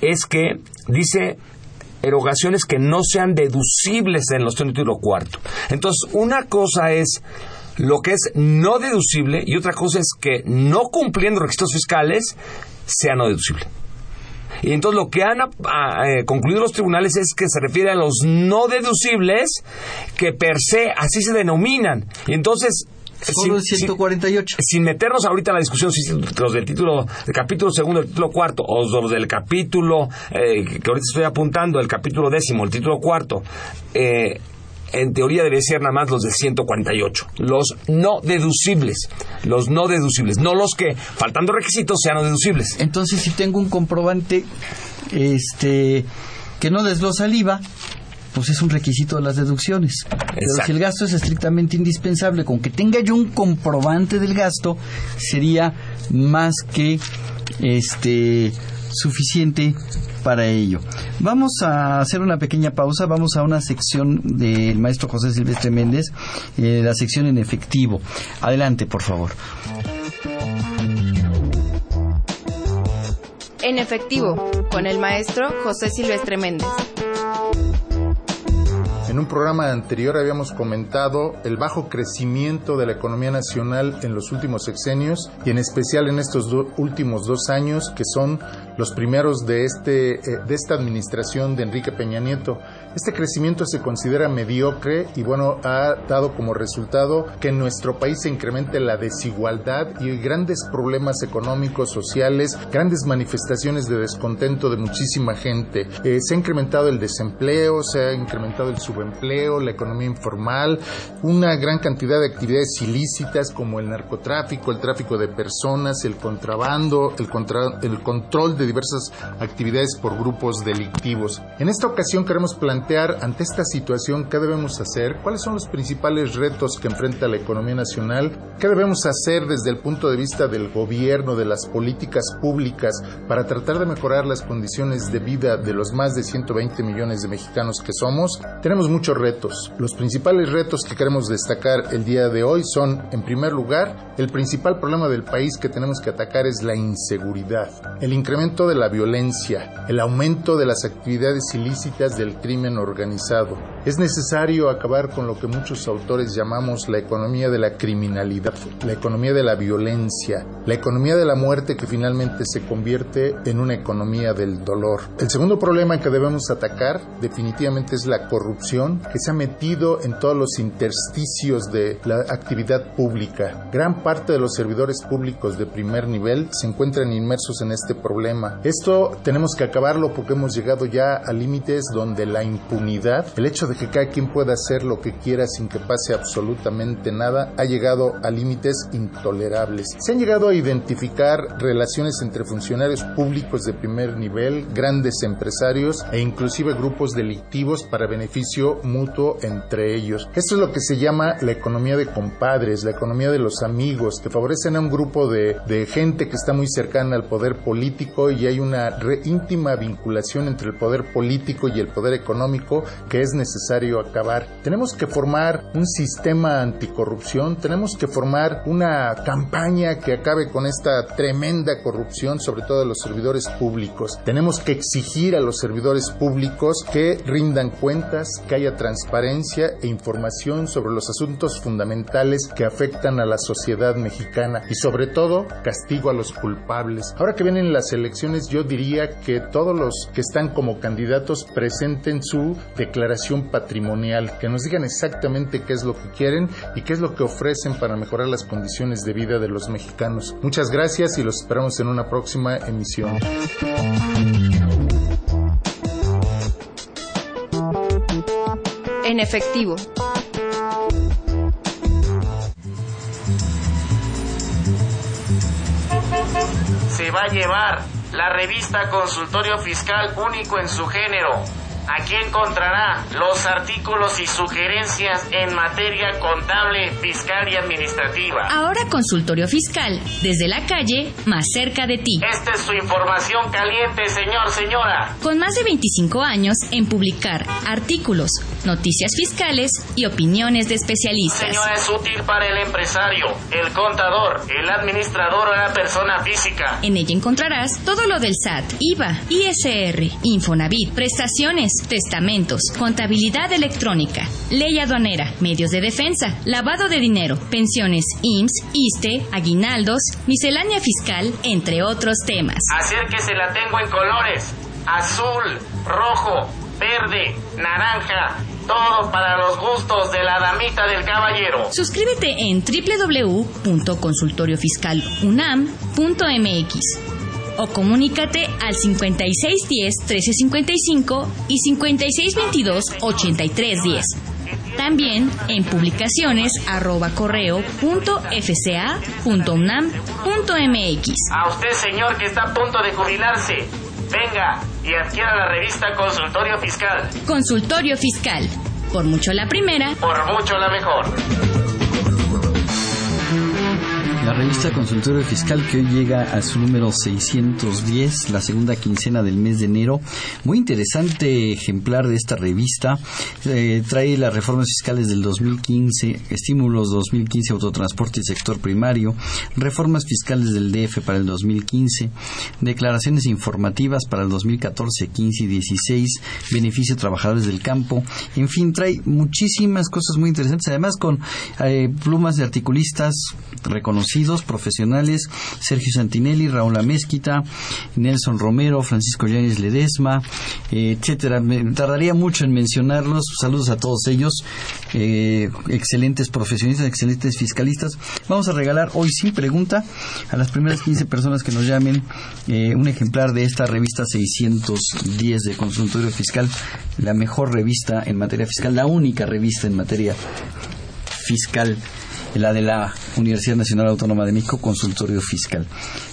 S9: es que dice erogaciones que no sean deducibles en los título cuarto. Entonces, una cosa es lo que es no deducible y otra cosa es que no cumpliendo requisitos fiscales sea no deducible. Y entonces lo que han ah, eh, concluido los tribunales es que se refiere a los no deducibles que per se así se denominan. Y entonces
S8: Solo sin, 148.
S9: Sin, meternos ahorita en la discusión si los del título, del capítulo segundo, el título cuarto, o los del capítulo eh, que ahorita estoy apuntando, el capítulo décimo, el título cuarto, eh, en teoría debe ser nada más los del 148, los no deducibles, los no deducibles, no los que, faltando requisitos, sean no deducibles.
S8: Entonces, si tengo un comprobante este que no desglosa el IVA, pues es un requisito de las deducciones. Pero si el gasto es estrictamente indispensable, con que tenga yo un comprobante del gasto, sería más que este suficiente para ello. Vamos a hacer una pequeña pausa, vamos a una sección del maestro José Silvestre Méndez, eh, la sección en efectivo. Adelante, por favor.
S11: En efectivo, con el maestro José Silvestre Méndez.
S12: En un programa anterior habíamos comentado el bajo crecimiento de la economía nacional en los últimos sexenios y en especial en estos últimos dos años que son los primeros de, este, eh, de esta administración de Enrique Peña Nieto. Este crecimiento se considera mediocre y bueno, ha dado como resultado que en nuestro país se incremente la desigualdad y grandes problemas económicos, sociales, grandes manifestaciones de descontento de muchísima gente. Eh, se ha incrementado el desempleo, se ha incrementado el subempleo, la economía informal, una gran cantidad de actividades ilícitas como el narcotráfico, el tráfico de personas, el contrabando, el, el control de diversas actividades por grupos delictivos. En esta ocasión queremos plantear ante esta situación qué debemos hacer, cuáles son los principales retos que enfrenta la economía nacional, qué debemos hacer desde el punto de vista del gobierno, de las políticas públicas para tratar de mejorar las condiciones de vida de los más de 120 millones de mexicanos que somos. Tenemos muchos retos. Los principales retos que queremos destacar el día de hoy son, en primer lugar, el principal problema del país que tenemos que atacar es la inseguridad, el incremento de la violencia, el aumento de las actividades ilícitas del crimen organizado. Es necesario acabar con lo que muchos autores llamamos la economía de la criminalidad, la economía de la violencia, la economía de la muerte que finalmente se convierte en una economía del dolor. El segundo problema que debemos atacar definitivamente es la corrupción que se ha metido en todos los intersticios de la actividad pública. Gran parte de los servidores públicos de primer nivel se encuentran inmersos en este problema. Esto tenemos que acabarlo porque hemos llegado ya a límites donde la impunidad, el hecho de que cada quien pueda hacer lo que quiera sin que pase absolutamente nada, ha llegado a límites intolerables. Se han llegado a identificar relaciones entre funcionarios públicos de primer nivel, grandes empresarios e inclusive grupos delictivos para beneficio mutuo entre ellos. Esto es lo que se llama la economía de compadres, la economía de los amigos, que favorecen a un grupo de, de gente que está muy cercana al poder político y hay una íntima vinculación entre el poder político y el poder económico que es necesario acabar. Tenemos que formar un sistema anticorrupción, tenemos que formar una campaña que acabe con esta tremenda corrupción, sobre todo de los servidores públicos. Tenemos que exigir a los servidores públicos que rindan cuentas, que haya transparencia e información sobre los asuntos fundamentales que afectan a la sociedad mexicana y sobre todo castigo a los culpables. Ahora que vienen las elecciones yo diría que todos los que están como candidatos presenten su declaración patrimonial, que nos digan exactamente qué es lo que quieren y qué es lo que ofrecen para mejorar las condiciones de vida de los mexicanos. Muchas gracias y los esperamos en una próxima emisión.
S11: En efectivo.
S13: Se va a llevar la revista Consultorio Fiscal único en su género Aquí encontrará los artículos y sugerencias en materia contable, fiscal y administrativa.
S14: Ahora consultorio fiscal, desde la calle, más cerca de ti.
S13: Esta es su información caliente, señor, señora.
S14: Con más de 25 años en publicar artículos, noticias fiscales y opiniones de especialistas.
S13: Señora, es útil para el empresario, el contador, el administrador o la persona física.
S14: En ella encontrarás todo lo del SAT, IVA, ISR, Infonavit, prestaciones testamentos, contabilidad electrónica, ley aduanera, medios de defensa, lavado de dinero, pensiones IMSS, ISTE, aguinaldos, miscelánea fiscal, entre otros temas.
S13: Acérquese, la tengo en colores, azul, rojo, verde, naranja, todo para los gustos de la damita del caballero.
S14: Suscríbete en www.consultoriofiscalunam.mx o comunícate al 5610-1355 y 5622-8310. También en publicaciones arroba correo punto punto mx.
S13: A usted, señor, que está a punto de jubilarse, venga y adquiera la revista Consultorio Fiscal.
S14: Consultorio Fiscal. Por mucho la primera.
S13: Por mucho la mejor.
S8: Revista Consultorio Fiscal que hoy llega a su número 610, la segunda quincena del mes de enero. Muy interesante ejemplar de esta revista. Eh, trae las reformas fiscales del 2015, estímulos 2015, autotransporte y sector primario, reformas fiscales del DF para el 2015, declaraciones informativas para el 2014, 15 y 16, beneficio a trabajadores del campo. En fin, trae muchísimas cosas muy interesantes, además con eh, plumas de articulistas reconocidos profesionales, Sergio Santinelli, Raúl Amezquita, Nelson Romero, Francisco Yáñez Ledesma, etcétera. Me tardaría mucho en mencionarlos. Saludos a todos ellos, eh, excelentes profesionistas, excelentes fiscalistas. Vamos a regalar hoy sin pregunta a las primeras 15 personas que nos llamen eh, un ejemplar de esta revista 610 de consultorio fiscal, la mejor revista en materia fiscal, la única revista en materia fiscal la de la Universidad Nacional Autónoma de México, consultorio fiscal.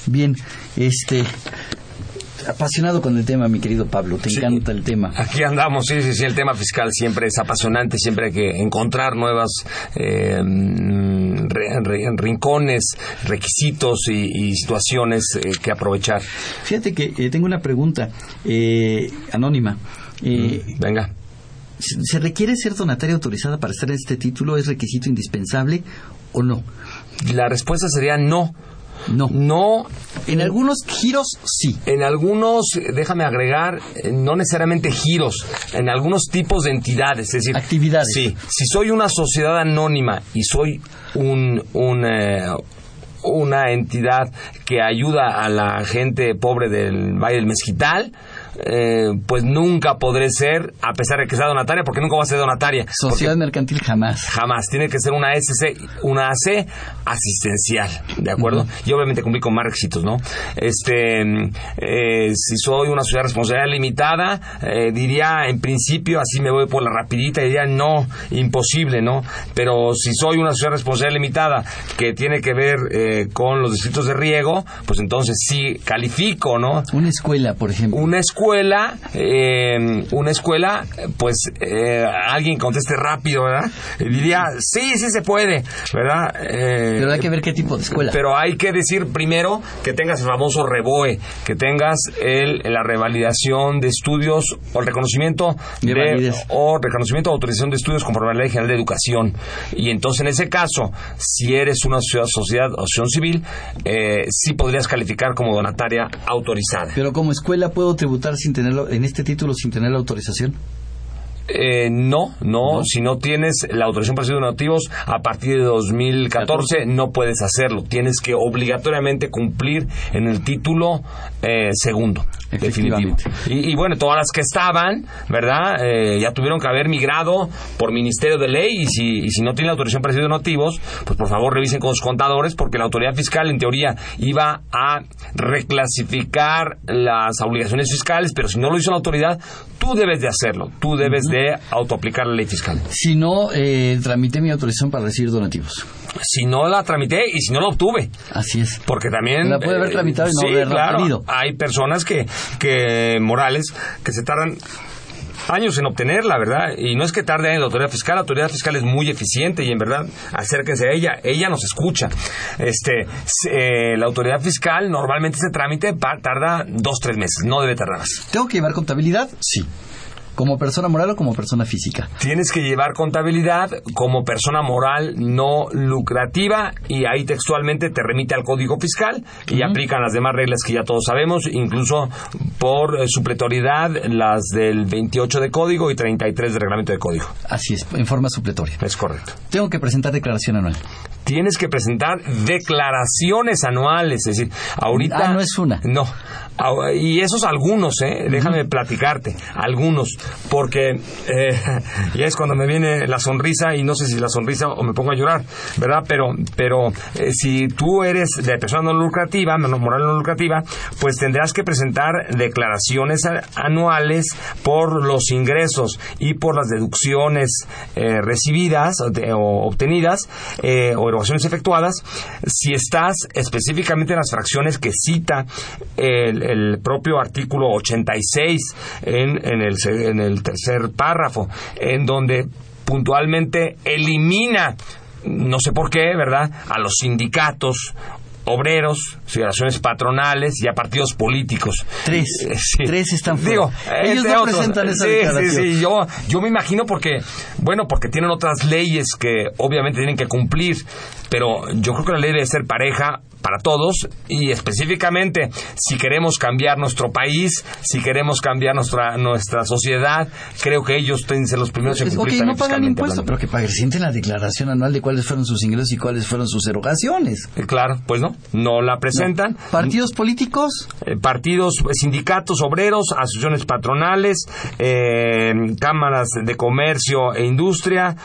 S8: Bien, este apasionado con el tema, mi querido Pablo. Te encanta el tema.
S9: Aquí andamos, sí, sí, sí. El tema fiscal siempre es apasionante, siempre hay que encontrar nuevas eh, rincones, requisitos y, situaciones eh, que aprovechar.
S8: Fíjate que eh, tengo una pregunta anónima.
S9: Mm, venga.
S8: ¿Se requiere ser donataria autorizada para estar en este título? ¿Es requisito indispensable o no?
S9: La respuesta sería no.
S8: No.
S9: No.
S8: En algunos giros sí.
S9: En algunos, déjame agregar, eh, no necesariamente giros, en algunos tipos de entidades, es decir,
S8: actividades.
S9: Sí. Si soy una sociedad anónima y soy un, un eh, una entidad que ayuda a la gente pobre del Valle del Mezquital, eh, pues nunca podré ser, a pesar de que sea donataria, porque nunca va a ser donataria.
S8: Sociedad mercantil jamás.
S9: Jamás. Tiene que ser una SC, una AC asistencial, ¿de acuerdo? Y obviamente cumplir con más requisitos, ¿no? Este, eh, si soy una sociedad de responsabilidad limitada, eh, diría en principio, así me voy por la rapidita, diría no, imposible, ¿no? Pero si soy una sociedad de responsabilidad limitada que tiene que ver eh, con los distritos de riego, pues entonces sí califico, ¿no?
S8: Una escuela, por ejemplo.
S9: Una escuela, eh, una escuela, pues eh, alguien conteste rápido, ¿verdad? Diría, sí, sí se puede, ¿verdad? Eh,
S8: pero hay que ver qué tipo de escuela.
S9: Pero hay que decir primero que tengas el famoso REBOE, que tengas el, la revalidación de estudios o el reconocimiento
S8: de,
S9: de o reconocimiento o autorización de estudios conforme a la Ley General de Educación. Y entonces en ese caso, si eres una sociedad, sociedad o asociación civil, eh, sí podrías calificar como donataria autorizada.
S8: Pero como escuela puedo tributar sin tenerlo en este título sin tener la autorización.
S9: Eh, no, no, si no tienes la autorización para servicios donativos a partir de 2014 no puedes hacerlo. Tienes que obligatoriamente cumplir en el título eh, segundo, definitivo. Y, y, bueno, todas las que estaban, ¿verdad? Eh, ya tuvieron que haber migrado por Ministerio de Ley y si, y si no tienen la autorización para servicios donativos, pues por favor revisen con sus contadores porque la autoridad fiscal en teoría iba a reclasificar las obligaciones fiscales, pero si no lo hizo la autoridad, tú debes de hacerlo, tú debes de autoaplicar la ley fiscal.
S8: Si no, eh, tramité mi autorización para recibir donativos.
S9: Si no la tramité y si no la obtuve.
S8: Así es.
S9: Porque también...
S8: La puede haber tramitado y no
S9: sí,
S8: haberla
S9: claro,
S8: obtenido.
S9: Hay personas que, que, morales, que se tardan años en obtenerla, ¿verdad? Y no es que tarde en la autoridad fiscal, la autoridad fiscal es muy eficiente y en verdad acérquense a ella, ella nos escucha. Este, eh, la autoridad fiscal normalmente ese trámite tarda dos, tres meses, no debe tardar más.
S8: ¿Tengo que llevar contabilidad? Sí. ¿Como persona moral o como persona física?
S9: Tienes que llevar contabilidad como persona moral no lucrativa y ahí textualmente te remite al código fiscal y uh -huh. aplican las demás reglas que ya todos sabemos, incluso por eh, supletoriedad las del 28 de código y 33 de reglamento de código.
S8: Así es, en forma supletoria.
S9: Es correcto.
S8: Tengo que presentar declaración anual.
S9: Tienes que presentar declaraciones anuales, es decir, ahorita...
S8: Ah, no es una.
S9: No, y esos algunos, ¿eh? Déjame platicarte, algunos, porque eh, ya es cuando me viene la sonrisa y no sé si la sonrisa o me pongo a llorar, ¿verdad? Pero, pero eh, si tú eres de persona no lucrativa, menos moral no lucrativa, pues tendrás que presentar declaraciones anuales por los ingresos y por las deducciones eh, recibidas o, de, o obtenidas eh, o erogaciones efectuadas, si estás específicamente en las fracciones que cita el, el propio artículo 86 en, en, el, en el tercer párrafo, en donde puntualmente elimina no sé por qué, ¿verdad?, a los sindicatos obreros, federaciones patronales y a partidos políticos.
S8: Tres.
S9: Eh, sí.
S8: Tres están fuera.
S9: Digo,
S8: Ellos no
S9: otros.
S8: presentan esa
S9: sí,
S8: declaración.
S9: Sí, sí, yo, yo me imagino porque, bueno, porque tienen otras leyes que obviamente tienen que cumplir, pero yo creo que la ley debe ser pareja para todos y específicamente si queremos cambiar nuestro país, si queremos cambiar nuestra nuestra sociedad, creo que ellos tienen los primeros en cumplir
S8: Ok, no pagan impuestos, pero que presenten la declaración anual de cuáles fueron sus ingresos y cuáles fueron sus erogaciones.
S9: Eh, Claro, pues no, no la presentan.
S8: ¿Partidos políticos?
S9: Eh, partidos, eh, sindicatos obreros, asociaciones patronales, eh, cámaras de comercio e industria,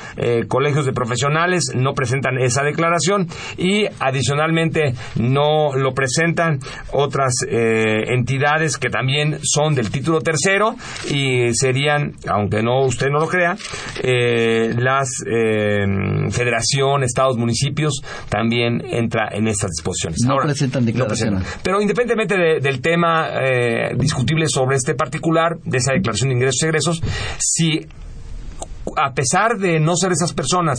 S9: colegios de profesionales no presentan esa declaración y adicionalmente no lo presentan otras eh, entidades que también son del título tercero y serían, aunque no usted no lo crea, eh, las eh, federación, estados, municipios también entra en estas disposiciones.
S8: No
S9: Ahora,
S8: presentan
S9: no presentan. Pero independientemente de- del tema eh, discutible sobre este particular, de esa declaración de ingresos y egresos, si a pesar de no ser esas personas,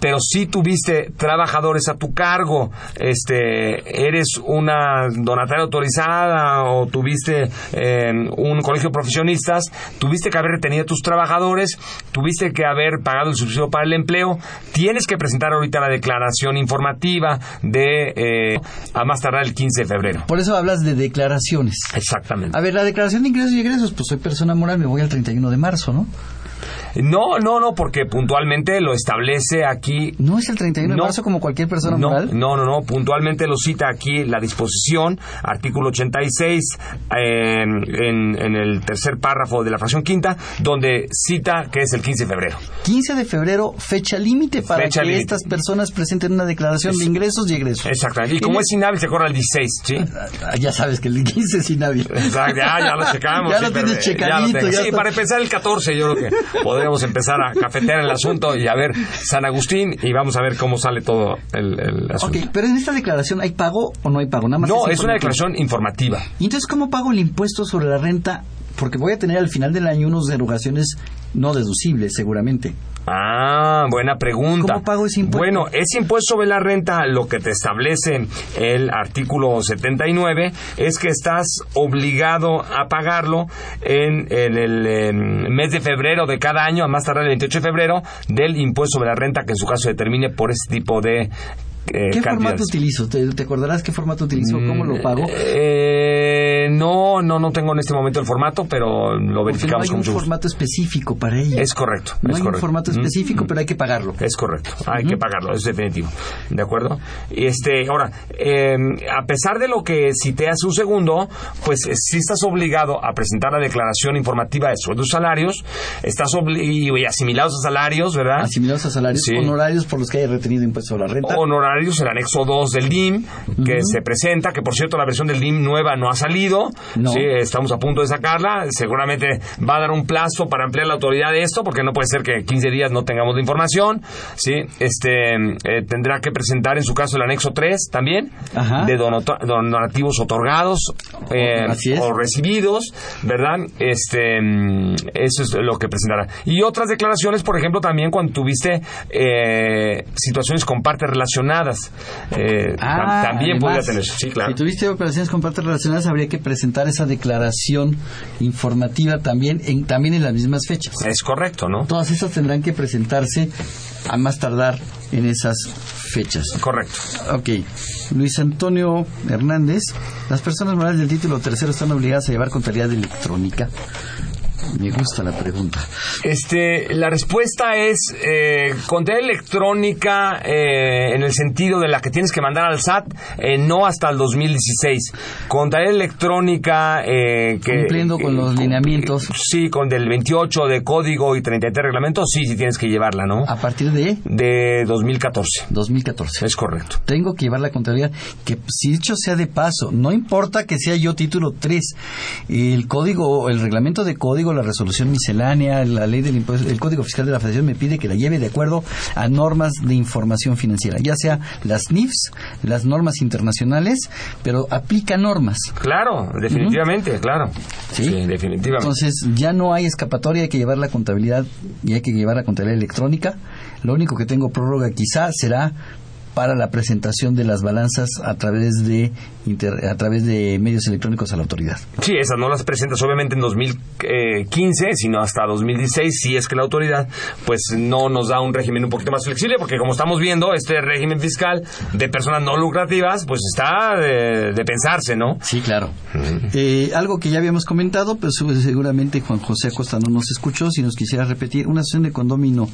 S9: pero si tuviste trabajadores a tu cargo, este, eres una donataria autorizada o tuviste eh, un colegio de profesionistas, tuviste que haber retenido a tus trabajadores, tuviste que haber pagado el subsidio para el empleo, tienes que presentar ahorita la declaración informativa de eh, a más tardar el 15 de febrero.
S8: Por eso hablas de declaraciones.
S9: Exactamente.
S8: A ver, la declaración de ingresos y egresos, pues soy persona moral, me voy al 31 de marzo, ¿no?
S9: No, no, no, porque puntualmente lo establece aquí.
S8: ¿No es el 31 de marzo como cualquier persona
S9: no,
S8: moral?
S9: No, no, no, puntualmente lo cita aquí la disposición, artículo 86, eh, en, en el tercer párrafo de la fracción quinta, donde cita que es el 15 de febrero.
S8: 15 de febrero, fecha límite para
S9: Fecha
S8: que estas personas presenten una declaración de ingresos y egresos.
S9: Exactamente. Y como es inhábil, se corre al 16, ¿sí?
S8: Ah, Ya sabes que el 15 es inhábil.
S9: Exacto, ya, ya lo checamos.
S8: Ya
S9: sí,
S8: lo
S9: pero,
S8: tienes
S9: eh, ya lo
S8: checadito.
S9: tengo.
S8: ya
S9: sí,
S8: está.
S9: para empezar el 14 yo creo que podríamos empezar a cafetear el asunto y a ver San Agustín y vamos a ver cómo sale todo el, el asunto.
S8: Ok, pero en esta declaración hay pago o no hay pago, nada más.
S9: No, es una
S8: informativo.
S9: declaración informativa.
S8: ¿Y entonces cómo pago el impuesto sobre la renta? Porque voy a tener al final del año unas derogaciones no deducibles, seguramente.
S9: Ah, buena pregunta.
S8: ¿Cómo pago ese impuesto?
S9: Bueno, ese impuesto sobre la renta, lo que te establece el artículo 79 es que estás obligado a pagarlo en, el mes de febrero de cada año, a más tardar el 28 de febrero, del impuesto sobre la renta que en su caso determine por ese tipo de eh,
S8: ¿Qué formato utilizo? ¿Te, te acordarás qué formato utilizo? ¿Cómo lo pago?
S9: Eh, no, no, no tengo en este momento el formato, pero lo
S8: Porque no
S9: verificamos
S8: hay
S9: con
S8: un formato específico para ello.
S9: Es correcto.
S8: No
S9: es
S8: hay un formato
S9: Mm,
S8: específico,
S9: mm.
S8: pero hay que pagarlo.
S9: Es correcto, hay que pagarlo, es definitivo. ¿De acuerdo? Y este, ahora, eh, a pesar de lo que cité hace un segundo, pues eh, sí estás obligado a presentar la declaración informativa de sueldos salarios, estás obli- y asimilados a salarios, ¿verdad?
S8: Asimilados a salarios,
S9: Sí.
S8: honorarios por los que haya retenido impuesto sobre la renta.
S9: Honorarios, el anexo 2 del DIM, que se presenta, que por cierto la versión del DIM nueva no ha salido,
S8: No.
S9: Sí, estamos a punto de sacarla, seguramente va a dar un plazo para ampliar la autoridad de esto, porque no puede ser que 15 días no tengamos la información, sí, este, eh, tendrá que presentar en su caso el anexo 3 también,
S8: Ajá.
S9: de donato- donativos otorgados eh,
S8: Así es.
S9: o recibidos, ¿verdad? Este, mm, eso es lo que presentará. Y otras declaraciones, por ejemplo, también cuando tuviste eh, situaciones con partes relacionadas, eh,
S8: Ah,
S9: tam- también
S8: además,
S9: podría tener, sí, claro.
S8: Si tuviste operaciones con partes relacionadas, habría que presentar esa declaración informativa también en, también en las mismas fechas.
S9: Es correcto, ¿no?
S8: Todas esas tendrán que presentarse a más tardar en esas fechas.
S9: Correcto.
S8: Ok. Luis Antonio Hernández, las personas morales del título tercero están obligadas a llevar contabilidad electrónica. Me gusta la pregunta.
S9: Este, la respuesta es eh, contabilidad electrónica eh, en el sentido de la que tienes que mandar al SAT, eh, no hasta el 2016. Contabilidad electrónica eh, que
S8: Cumpliendo con los lineamientos.
S9: sí, con del 28 de código y 33 reglamentos, sí, sí tienes que llevarla, ¿no?
S8: A partir de
S9: De 2014.
S8: 2014.
S9: Es correcto.
S8: Tengo que llevar la contabilidad, que si dicho sea de paso, no importa que sea yo título 3, el código, el reglamento de código, la resolución miscelánea, la ley del impuesto, el código fiscal de la federación me pide que la lleve de acuerdo a normas de información financiera, ya sea las NIFs, las normas internacionales, pero aplica normas.
S9: Claro, definitivamente, claro.
S8: ¿Sí?
S9: definitivamente.
S8: Entonces ya no hay escapatoria, hay que llevar la contabilidad y hay que llevar la contabilidad electrónica. Lo único que tengo prórroga quizá será para la presentación de las balanzas a través de inter- a través de medios electrónicos a la autoridad.
S9: Sí, esas no las presentas obviamente en 2015, sino hasta 2016, si es que la autoridad pues no nos da un régimen un poquito más flexible, porque como estamos viendo, este régimen fiscal de personas no lucrativas, pues está de, de pensarse, ¿no?
S8: Sí, claro. Eh, algo que ya habíamos comentado, pero seguramente Juan José Acosta no nos escuchó. Si nos quisiera repetir, una sesión de condomino,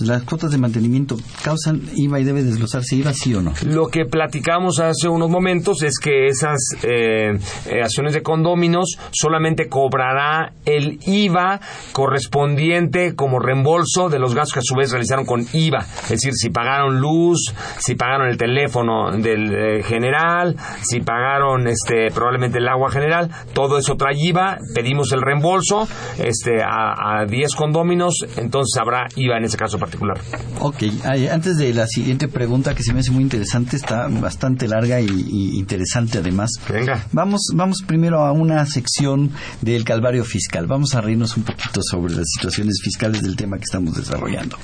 S8: las cuotas de mantenimiento causan IVA y debe desglosarse Sí o no.
S9: Lo que platicamos hace unos momentos es que esas eh, eh, acciones de condóminos solamente cobrará el IVA correspondiente como reembolso de los gastos que a su vez realizaron con IVA. Es decir, si pagaron luz, si pagaron el teléfono del eh, general, si pagaron este probablemente el agua general, todo eso trae IVA, pedimos el reembolso este a, a 10 condóminos, entonces habrá IVA en ese caso particular.
S8: Ok, antes de la siguiente pregunta que se me hace muy interesante, está bastante larga y, y interesante además.
S9: Venga.
S8: Vamos, vamos primero a una sección del calvario fiscal. Vamos a reírnos un poquito sobre las situaciones fiscales del tema que estamos desarrollando.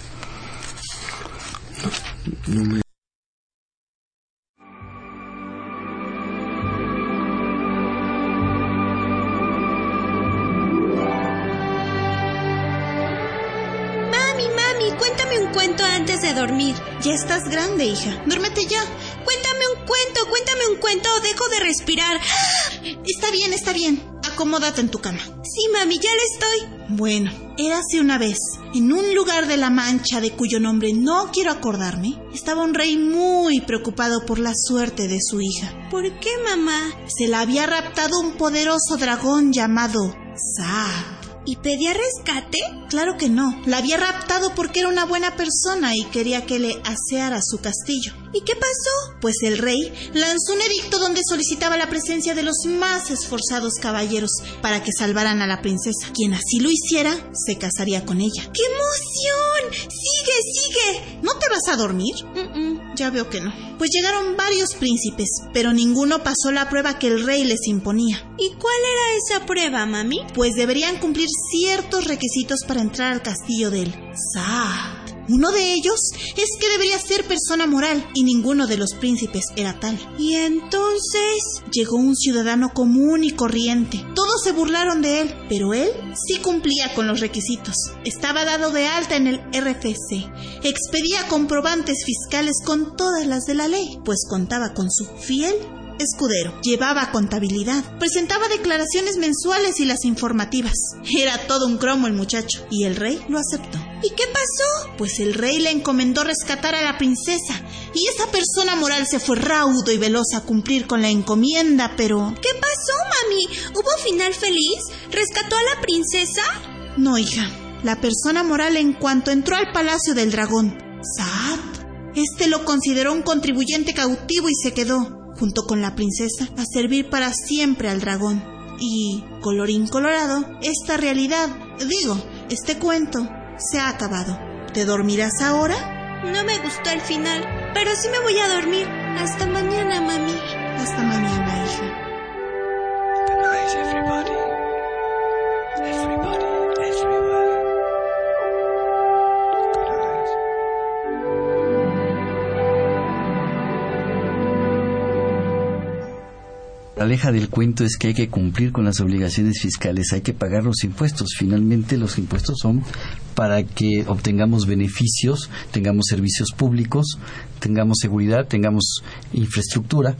S15: De dormir. Ya estás grande, hija. Duérmete ya. Cuéntame un cuento, cuéntame un cuento o dejo de respirar. Está bien, está bien. Acomódate en tu cama. Sí, mami, ya lo estoy. Bueno, érase una vez, en un lugar de la Mancha de cuyo nombre no quiero acordarme, estaba un rey muy preocupado por la suerte de su hija.
S16: ¿Por qué, mamá?
S15: Se la había raptado un poderoso dragón llamado Saab.
S16: ¿Y pedía rescate?
S15: Claro que no. La había raptado porque era una buena persona y quería que le aseara su castillo.
S16: ¿Y qué pasó?
S15: Pues el rey lanzó un edicto donde solicitaba la presencia de los más esforzados caballeros para que salvaran a la princesa. Quien así lo hiciera, se casaría con ella.
S16: ¡Qué emoción! ¡Sigue, sigue!
S15: ¿No te vas a dormir? Ya veo que no. Pues llegaron varios príncipes, pero ninguno pasó la prueba que el rey les imponía.
S16: ¿Y cuál era esa prueba, mami?
S15: Pues deberían cumplir ciertos requisitos para entrar al castillo del Saad. Uno de ellos es que debería ser persona moral y ninguno de los príncipes era tal.
S16: Y entonces
S15: llegó un ciudadano común y corriente. Todos se burlaron de él, pero él sí cumplía con los requisitos. Estaba dado de alta en el RFC. Expedía comprobantes fiscales con todas las de la ley, pues contaba con su fiel escudero. Llevaba contabilidad, presentaba declaraciones mensuales y las informativas. Era todo un cromo el muchacho, y el rey lo aceptó.
S16: ¿Y qué pasó?
S15: Pues el rey le encomendó rescatar a la princesa, y esa persona moral se fue raudo y veloz a cumplir con la encomienda, pero...
S16: ¿Qué pasó, mami? ¿Hubo final feliz? ¿Rescató a la princesa?
S15: No, hija. La persona moral en cuanto entró al palacio del dragón, Saad, este lo consideró un contribuyente cautivo y se quedó junto con la princesa, a servir para siempre al dragón. Y, colorín colorado, esta realidad, digo, este cuento, se ha acabado. ¿Te dormirás ahora?
S16: No me gustó el final, pero sí me voy a dormir. Hasta mañana, mami.
S15: Hasta mañana, hija.
S8: La leja del cuento es que hay que cumplir con las obligaciones fiscales, hay que pagar los impuestos. Finalmente los impuestos son para que obtengamos beneficios, tengamos servicios públicos, tengamos seguridad, tengamos infraestructura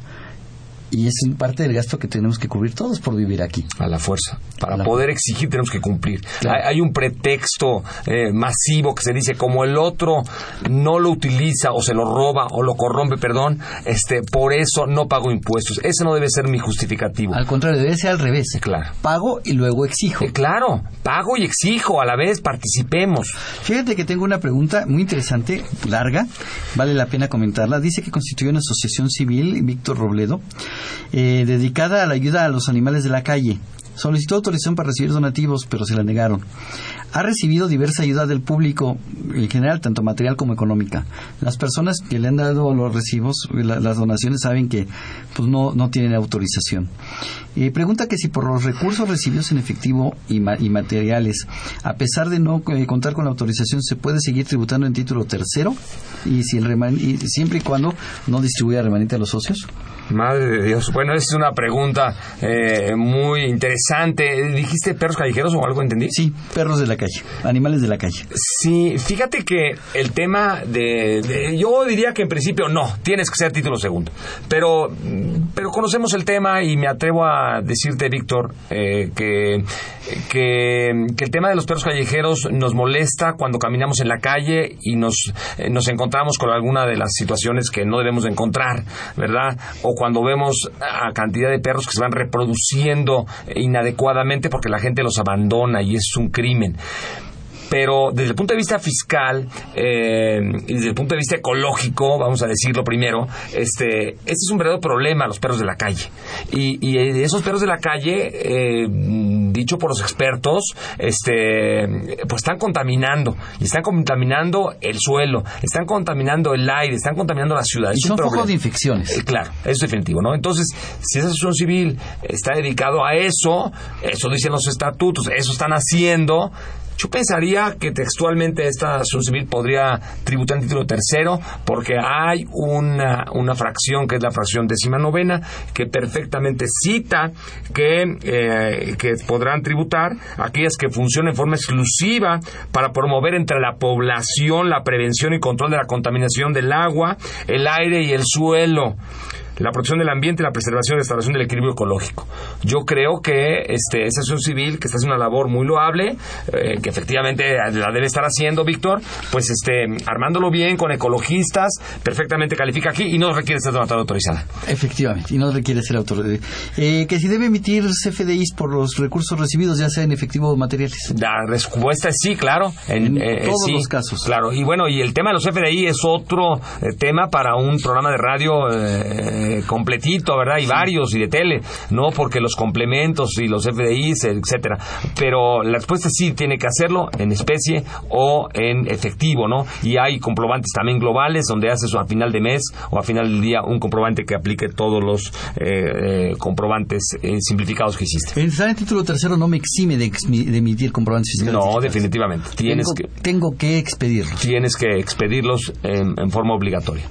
S8: y es parte del gasto que tenemos que cubrir todos por vivir aquí.
S9: A la fuerza. Para poder exigir tenemos que cumplir. Hay, un pretexto eh, masivo que se dice como el otro no lo utiliza o se lo roba o lo corrompe, perdón, este, por eso no pago impuestos. Ese no debe ser mi justificativo.
S8: Al contrario, debe ser al revés.
S9: Claro.
S8: Pago y luego exijo.
S9: Eh, claro, pago y exijo a la vez, participemos.
S8: Fíjate que tengo una pregunta muy interesante, larga, vale la pena comentarla. Dice que constituyó una asociación civil, Víctor Robledo, eh, dedicada a la ayuda a los animales de la calle. Solicitó autorización para recibir donativos, pero se la negaron. Ha recibido diversa ayuda del público, en general, tanto material como económica. Las personas que le han dado los recibos, las donaciones, saben que pues, no, no tienen autorización. Eh, pregunta que si por los recursos recibidos en efectivo y, materiales, a pesar de no eh, contar con la autorización, se puede seguir tributando en título tercero y, si el y siempre y cuando no distribuya remanente a los socios.
S9: Madre de Dios. Bueno, esa es una pregunta eh, muy interesante. ¿Dijiste perros callejeros o algo entendí?
S8: Sí, perros de la calle, animales de la calle.
S9: Sí, fíjate que el tema de, yo diría que en principio no, tienes que ser título segundo. Pero, pero conocemos el tema y me atrevo a decirte, Víctor, eh, que, que, el tema de los perros callejeros nos molesta cuando caminamos en la calle y nos, eh, nos encontramos con alguna de las situaciones que no debemos encontrar, ¿verdad? cuando vemos a cantidad de perros que se van reproduciendo inadecuadamente porque la gente los abandona y es un crimen pero desde el punto de vista fiscal eh, y desde el punto de vista ecológico, vamos a decirlo primero, este, este es un verdadero problema los perros de la calle. Y, y esos perros de la calle, eh, dicho por los expertos, este, pues están contaminando y están contaminando el suelo, están contaminando el aire, están contaminando la ciudad.
S8: Y son focos de infecciones.
S9: Eh, claro, eso es definitivo, ¿no? Entonces, si esa asociación civil está dedicado a eso, eso dicen los estatutos, eso están haciendo, yo pensaría que textualmente esta asociación civil podría tributar en título tercero porque hay una, una fracción que es la fracción décima novena que perfectamente cita que, eh, que podrán tributar aquellas que funcionen en forma exclusiva para promover entre la población la prevención y control de la contaminación del agua, el aire y el suelo la protección del ambiente, la preservación y restauración del equilibrio ecológico. Yo creo que este, esa asociación civil que está haciendo una labor muy loable, eh, que efectivamente la debe estar haciendo, Víctor, pues este, armándolo bien con ecologistas, perfectamente califica aquí y no requiere ser donatada autorizada.
S8: Efectivamente, y no requiere ser autorizada. Eh, que si debe emitir CFDIs por los recursos recibidos, ya sea en efectivo o materiales.
S9: La respuesta es sí, claro. En,
S8: en todos los casos.
S9: Claro, y bueno, y el tema de los CFDI es otro tema para un programa de radio eh, completito, ¿verdad? Y varios, y de tele, ¿no? Porque los complementos y los FDIs, etcétera. Pero la respuesta sí tiene que hacerlo en especie o en efectivo, ¿no? Y hay comprobantes también globales donde haces a final de mes o a final del día un comprobante que aplique todos los eh, eh, comprobantes simplificados que existen.
S8: El título tercero no me exime de, emitir comprobantes fiscales.
S9: No, definitivamente. Tienes
S8: tengo, que, tengo que expedirlos.
S9: Tienes que expedirlos en, en forma obligatoria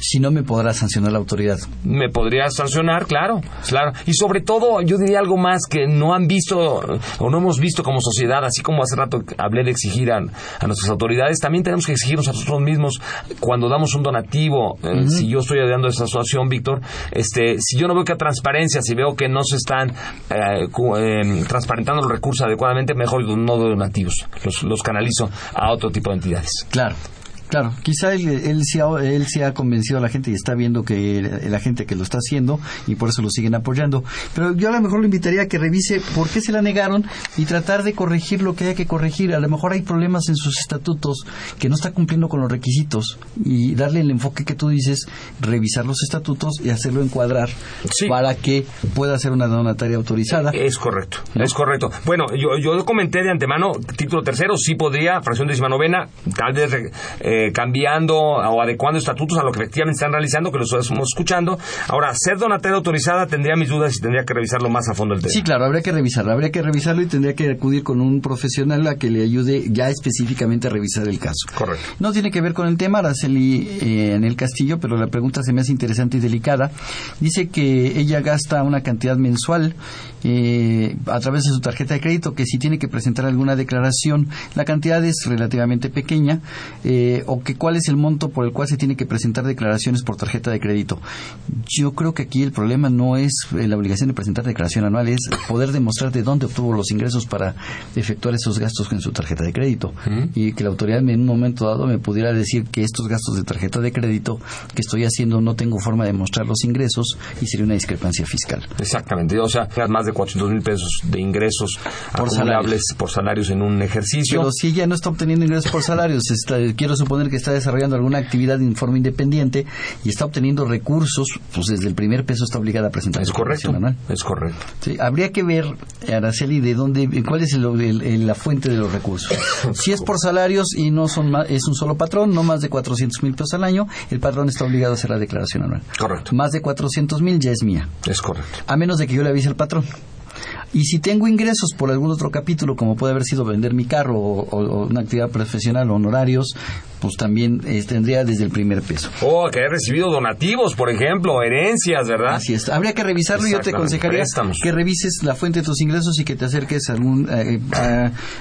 S8: si no me podrá sancionar la autoridad.
S9: Me podría sancionar, claro, claro. Y sobre todo, yo diría algo más que no han visto o no hemos visto como sociedad, así como hace rato hablé de exigir a, nuestras autoridades, también tenemos que exigirnos a nosotros mismos cuando damos un donativo. Eh, si yo estoy ayudando a esta asociación, Víctor, este, si yo no veo que hay transparencia, si veo que no se están eh, eh, transparentando los recursos adecuadamente, mejor no doy donativos, los, los canalizo a otro tipo de entidades.
S8: Claro. Claro, quizá él, él, sí ha, él ha convencido a la gente y está viendo que la gente que lo está haciendo y por eso lo siguen apoyando. Pero yo a lo mejor lo invitaría a que revise por qué se la negaron y tratar de corregir lo que haya que corregir. A lo mejor hay problemas en sus estatutos que no está cumpliendo con los requisitos y darle el enfoque que tú dices, revisar los estatutos y hacerlo encuadrar para que pueda ser una donataria autorizada.
S9: Es correcto, es correcto. Bueno, yo, yo comenté de antemano, título tercero, sí podría, fracción décima novena, tal vez... Eh, eh, cambiando o adecuando estatutos a lo que efectivamente están realizando, que lo estamos escuchando. Ahora, ser donatera autorizada tendría mis dudas y tendría que revisarlo más a fondo el tema.
S8: Sí, claro, habría que revisarlo, habría que revisarlo y tendría que acudir con un profesional a que le ayude ya específicamente a revisar el caso.
S9: Correcto.
S8: No tiene que ver con el tema, Araceli eh, en el Castillo, pero la pregunta se me hace interesante y delicada. Dice que ella gasta una cantidad mensual eh, a través de su tarjeta de crédito, que si tiene que presentar alguna declaración, la cantidad es relativamente pequeña, eh, o que cuál es el monto por el cual se tiene que presentar declaraciones por tarjeta de crédito. Yo creo que aquí el problema no es eh, la obligación de presentar declaración anual, es poder demostrar de dónde obtuvo los ingresos para efectuar esos gastos en su tarjeta de crédito. Y que la autoridad en un momento dado me pudiera decir que estos gastos de tarjeta de crédito que estoy haciendo no tengo forma de mostrar los ingresos y sería una discrepancia fiscal.
S9: Exactamente, o sea, más de 400 mil pesos de ingresos por acumulables por salarios en un ejercicio.
S8: Pero si ella no está obteniendo ingresos por salarios, quiero suponer que está desarrollando alguna actividad en forma independiente y está obteniendo recursos, pues desde el primer peso está obligada a presentar.
S9: Es correcto. Es correcto.
S8: habría que ver, Araceli, de dónde, cuál es la fuente de los recursos. si es por salarios y no son es un solo patrón, no más de 400 mil pesos al año, el patrón está obligado a hacer la declaración anual.
S9: Correcto.
S8: Más de 400 mil ya es mía.
S9: Es correcto.
S8: A menos de que yo le avise al patrón. Y si tengo ingresos por algún otro capítulo, como puede haber sido vender mi carro o, una actividad profesional o honorarios, pues también eh, tendría desde el primer peso.
S9: O que haya recibido donativos, por ejemplo, herencias, ¿verdad?
S8: Así es. Habría que revisarlo y yo te aconsejaría que revises la fuente de tus ingresos y que te acerques a, algún, eh,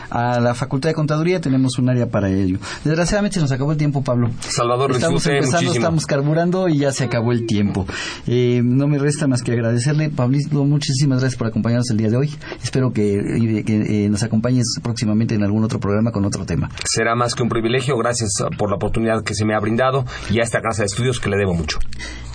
S8: a, la Facultad de Contaduría. Tenemos un área para ello. Desgraciadamente se nos acabó el tiempo, Pablo.
S9: Salvador,
S8: estamos empezando, estamos carburando y ya se acabó el tiempo. Eh, no me resta más que agradecerle, Pablo, muchísimas gracias por acompañarnos el día de hoy. Espero que, nos acompañes próximamente en algún otro programa con otro tema.
S9: Será más que un privilegio. Gracias por la oportunidad que se me ha brindado y a esta casa de estudios que le debo mucho.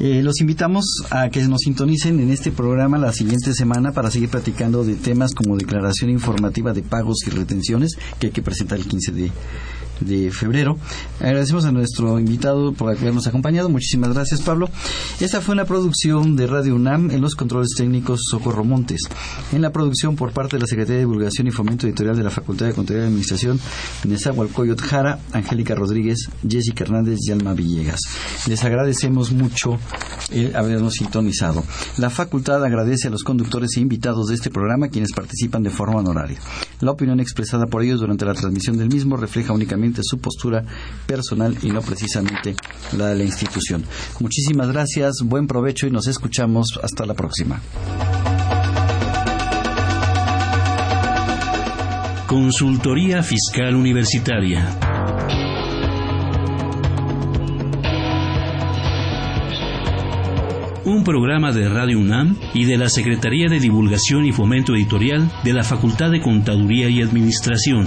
S8: Eh, los invitamos a que nos sintonicen en este programa la siguiente semana para seguir platicando de temas como declaración informativa de pagos y retenciones que hay que presentar el 15 de de febrero. Agradecemos a nuestro invitado por habernos acompañado. Muchísimas gracias, Pablo. Esta fue una producción de Radio UNAM en los controles técnicos Socorro Montes. En la producción por parte de la Secretaría de Divulgación y Fomento Editorial de la Facultad de Contaduría y Administración, Nezahualcóyotl Jara, Angélica Rodríguez, Jessica Hernández y Alma Villegas. Les agradecemos mucho el habernos sintonizado. La facultad agradece a los conductores e invitados de este programa quienes participan de forma honoraria. La opinión expresada por ellos durante la transmisión del mismo refleja únicamente su postura personal y no precisamente la de la institución. Muchísimas gracias, buen provecho y nos escuchamos hasta la próxima.
S4: Consultoría Fiscal Universitaria. un programa de Radio UNAM y de la Secretaría de Divulgación y Fomento Editorial de la Facultad de Contaduría y Administración.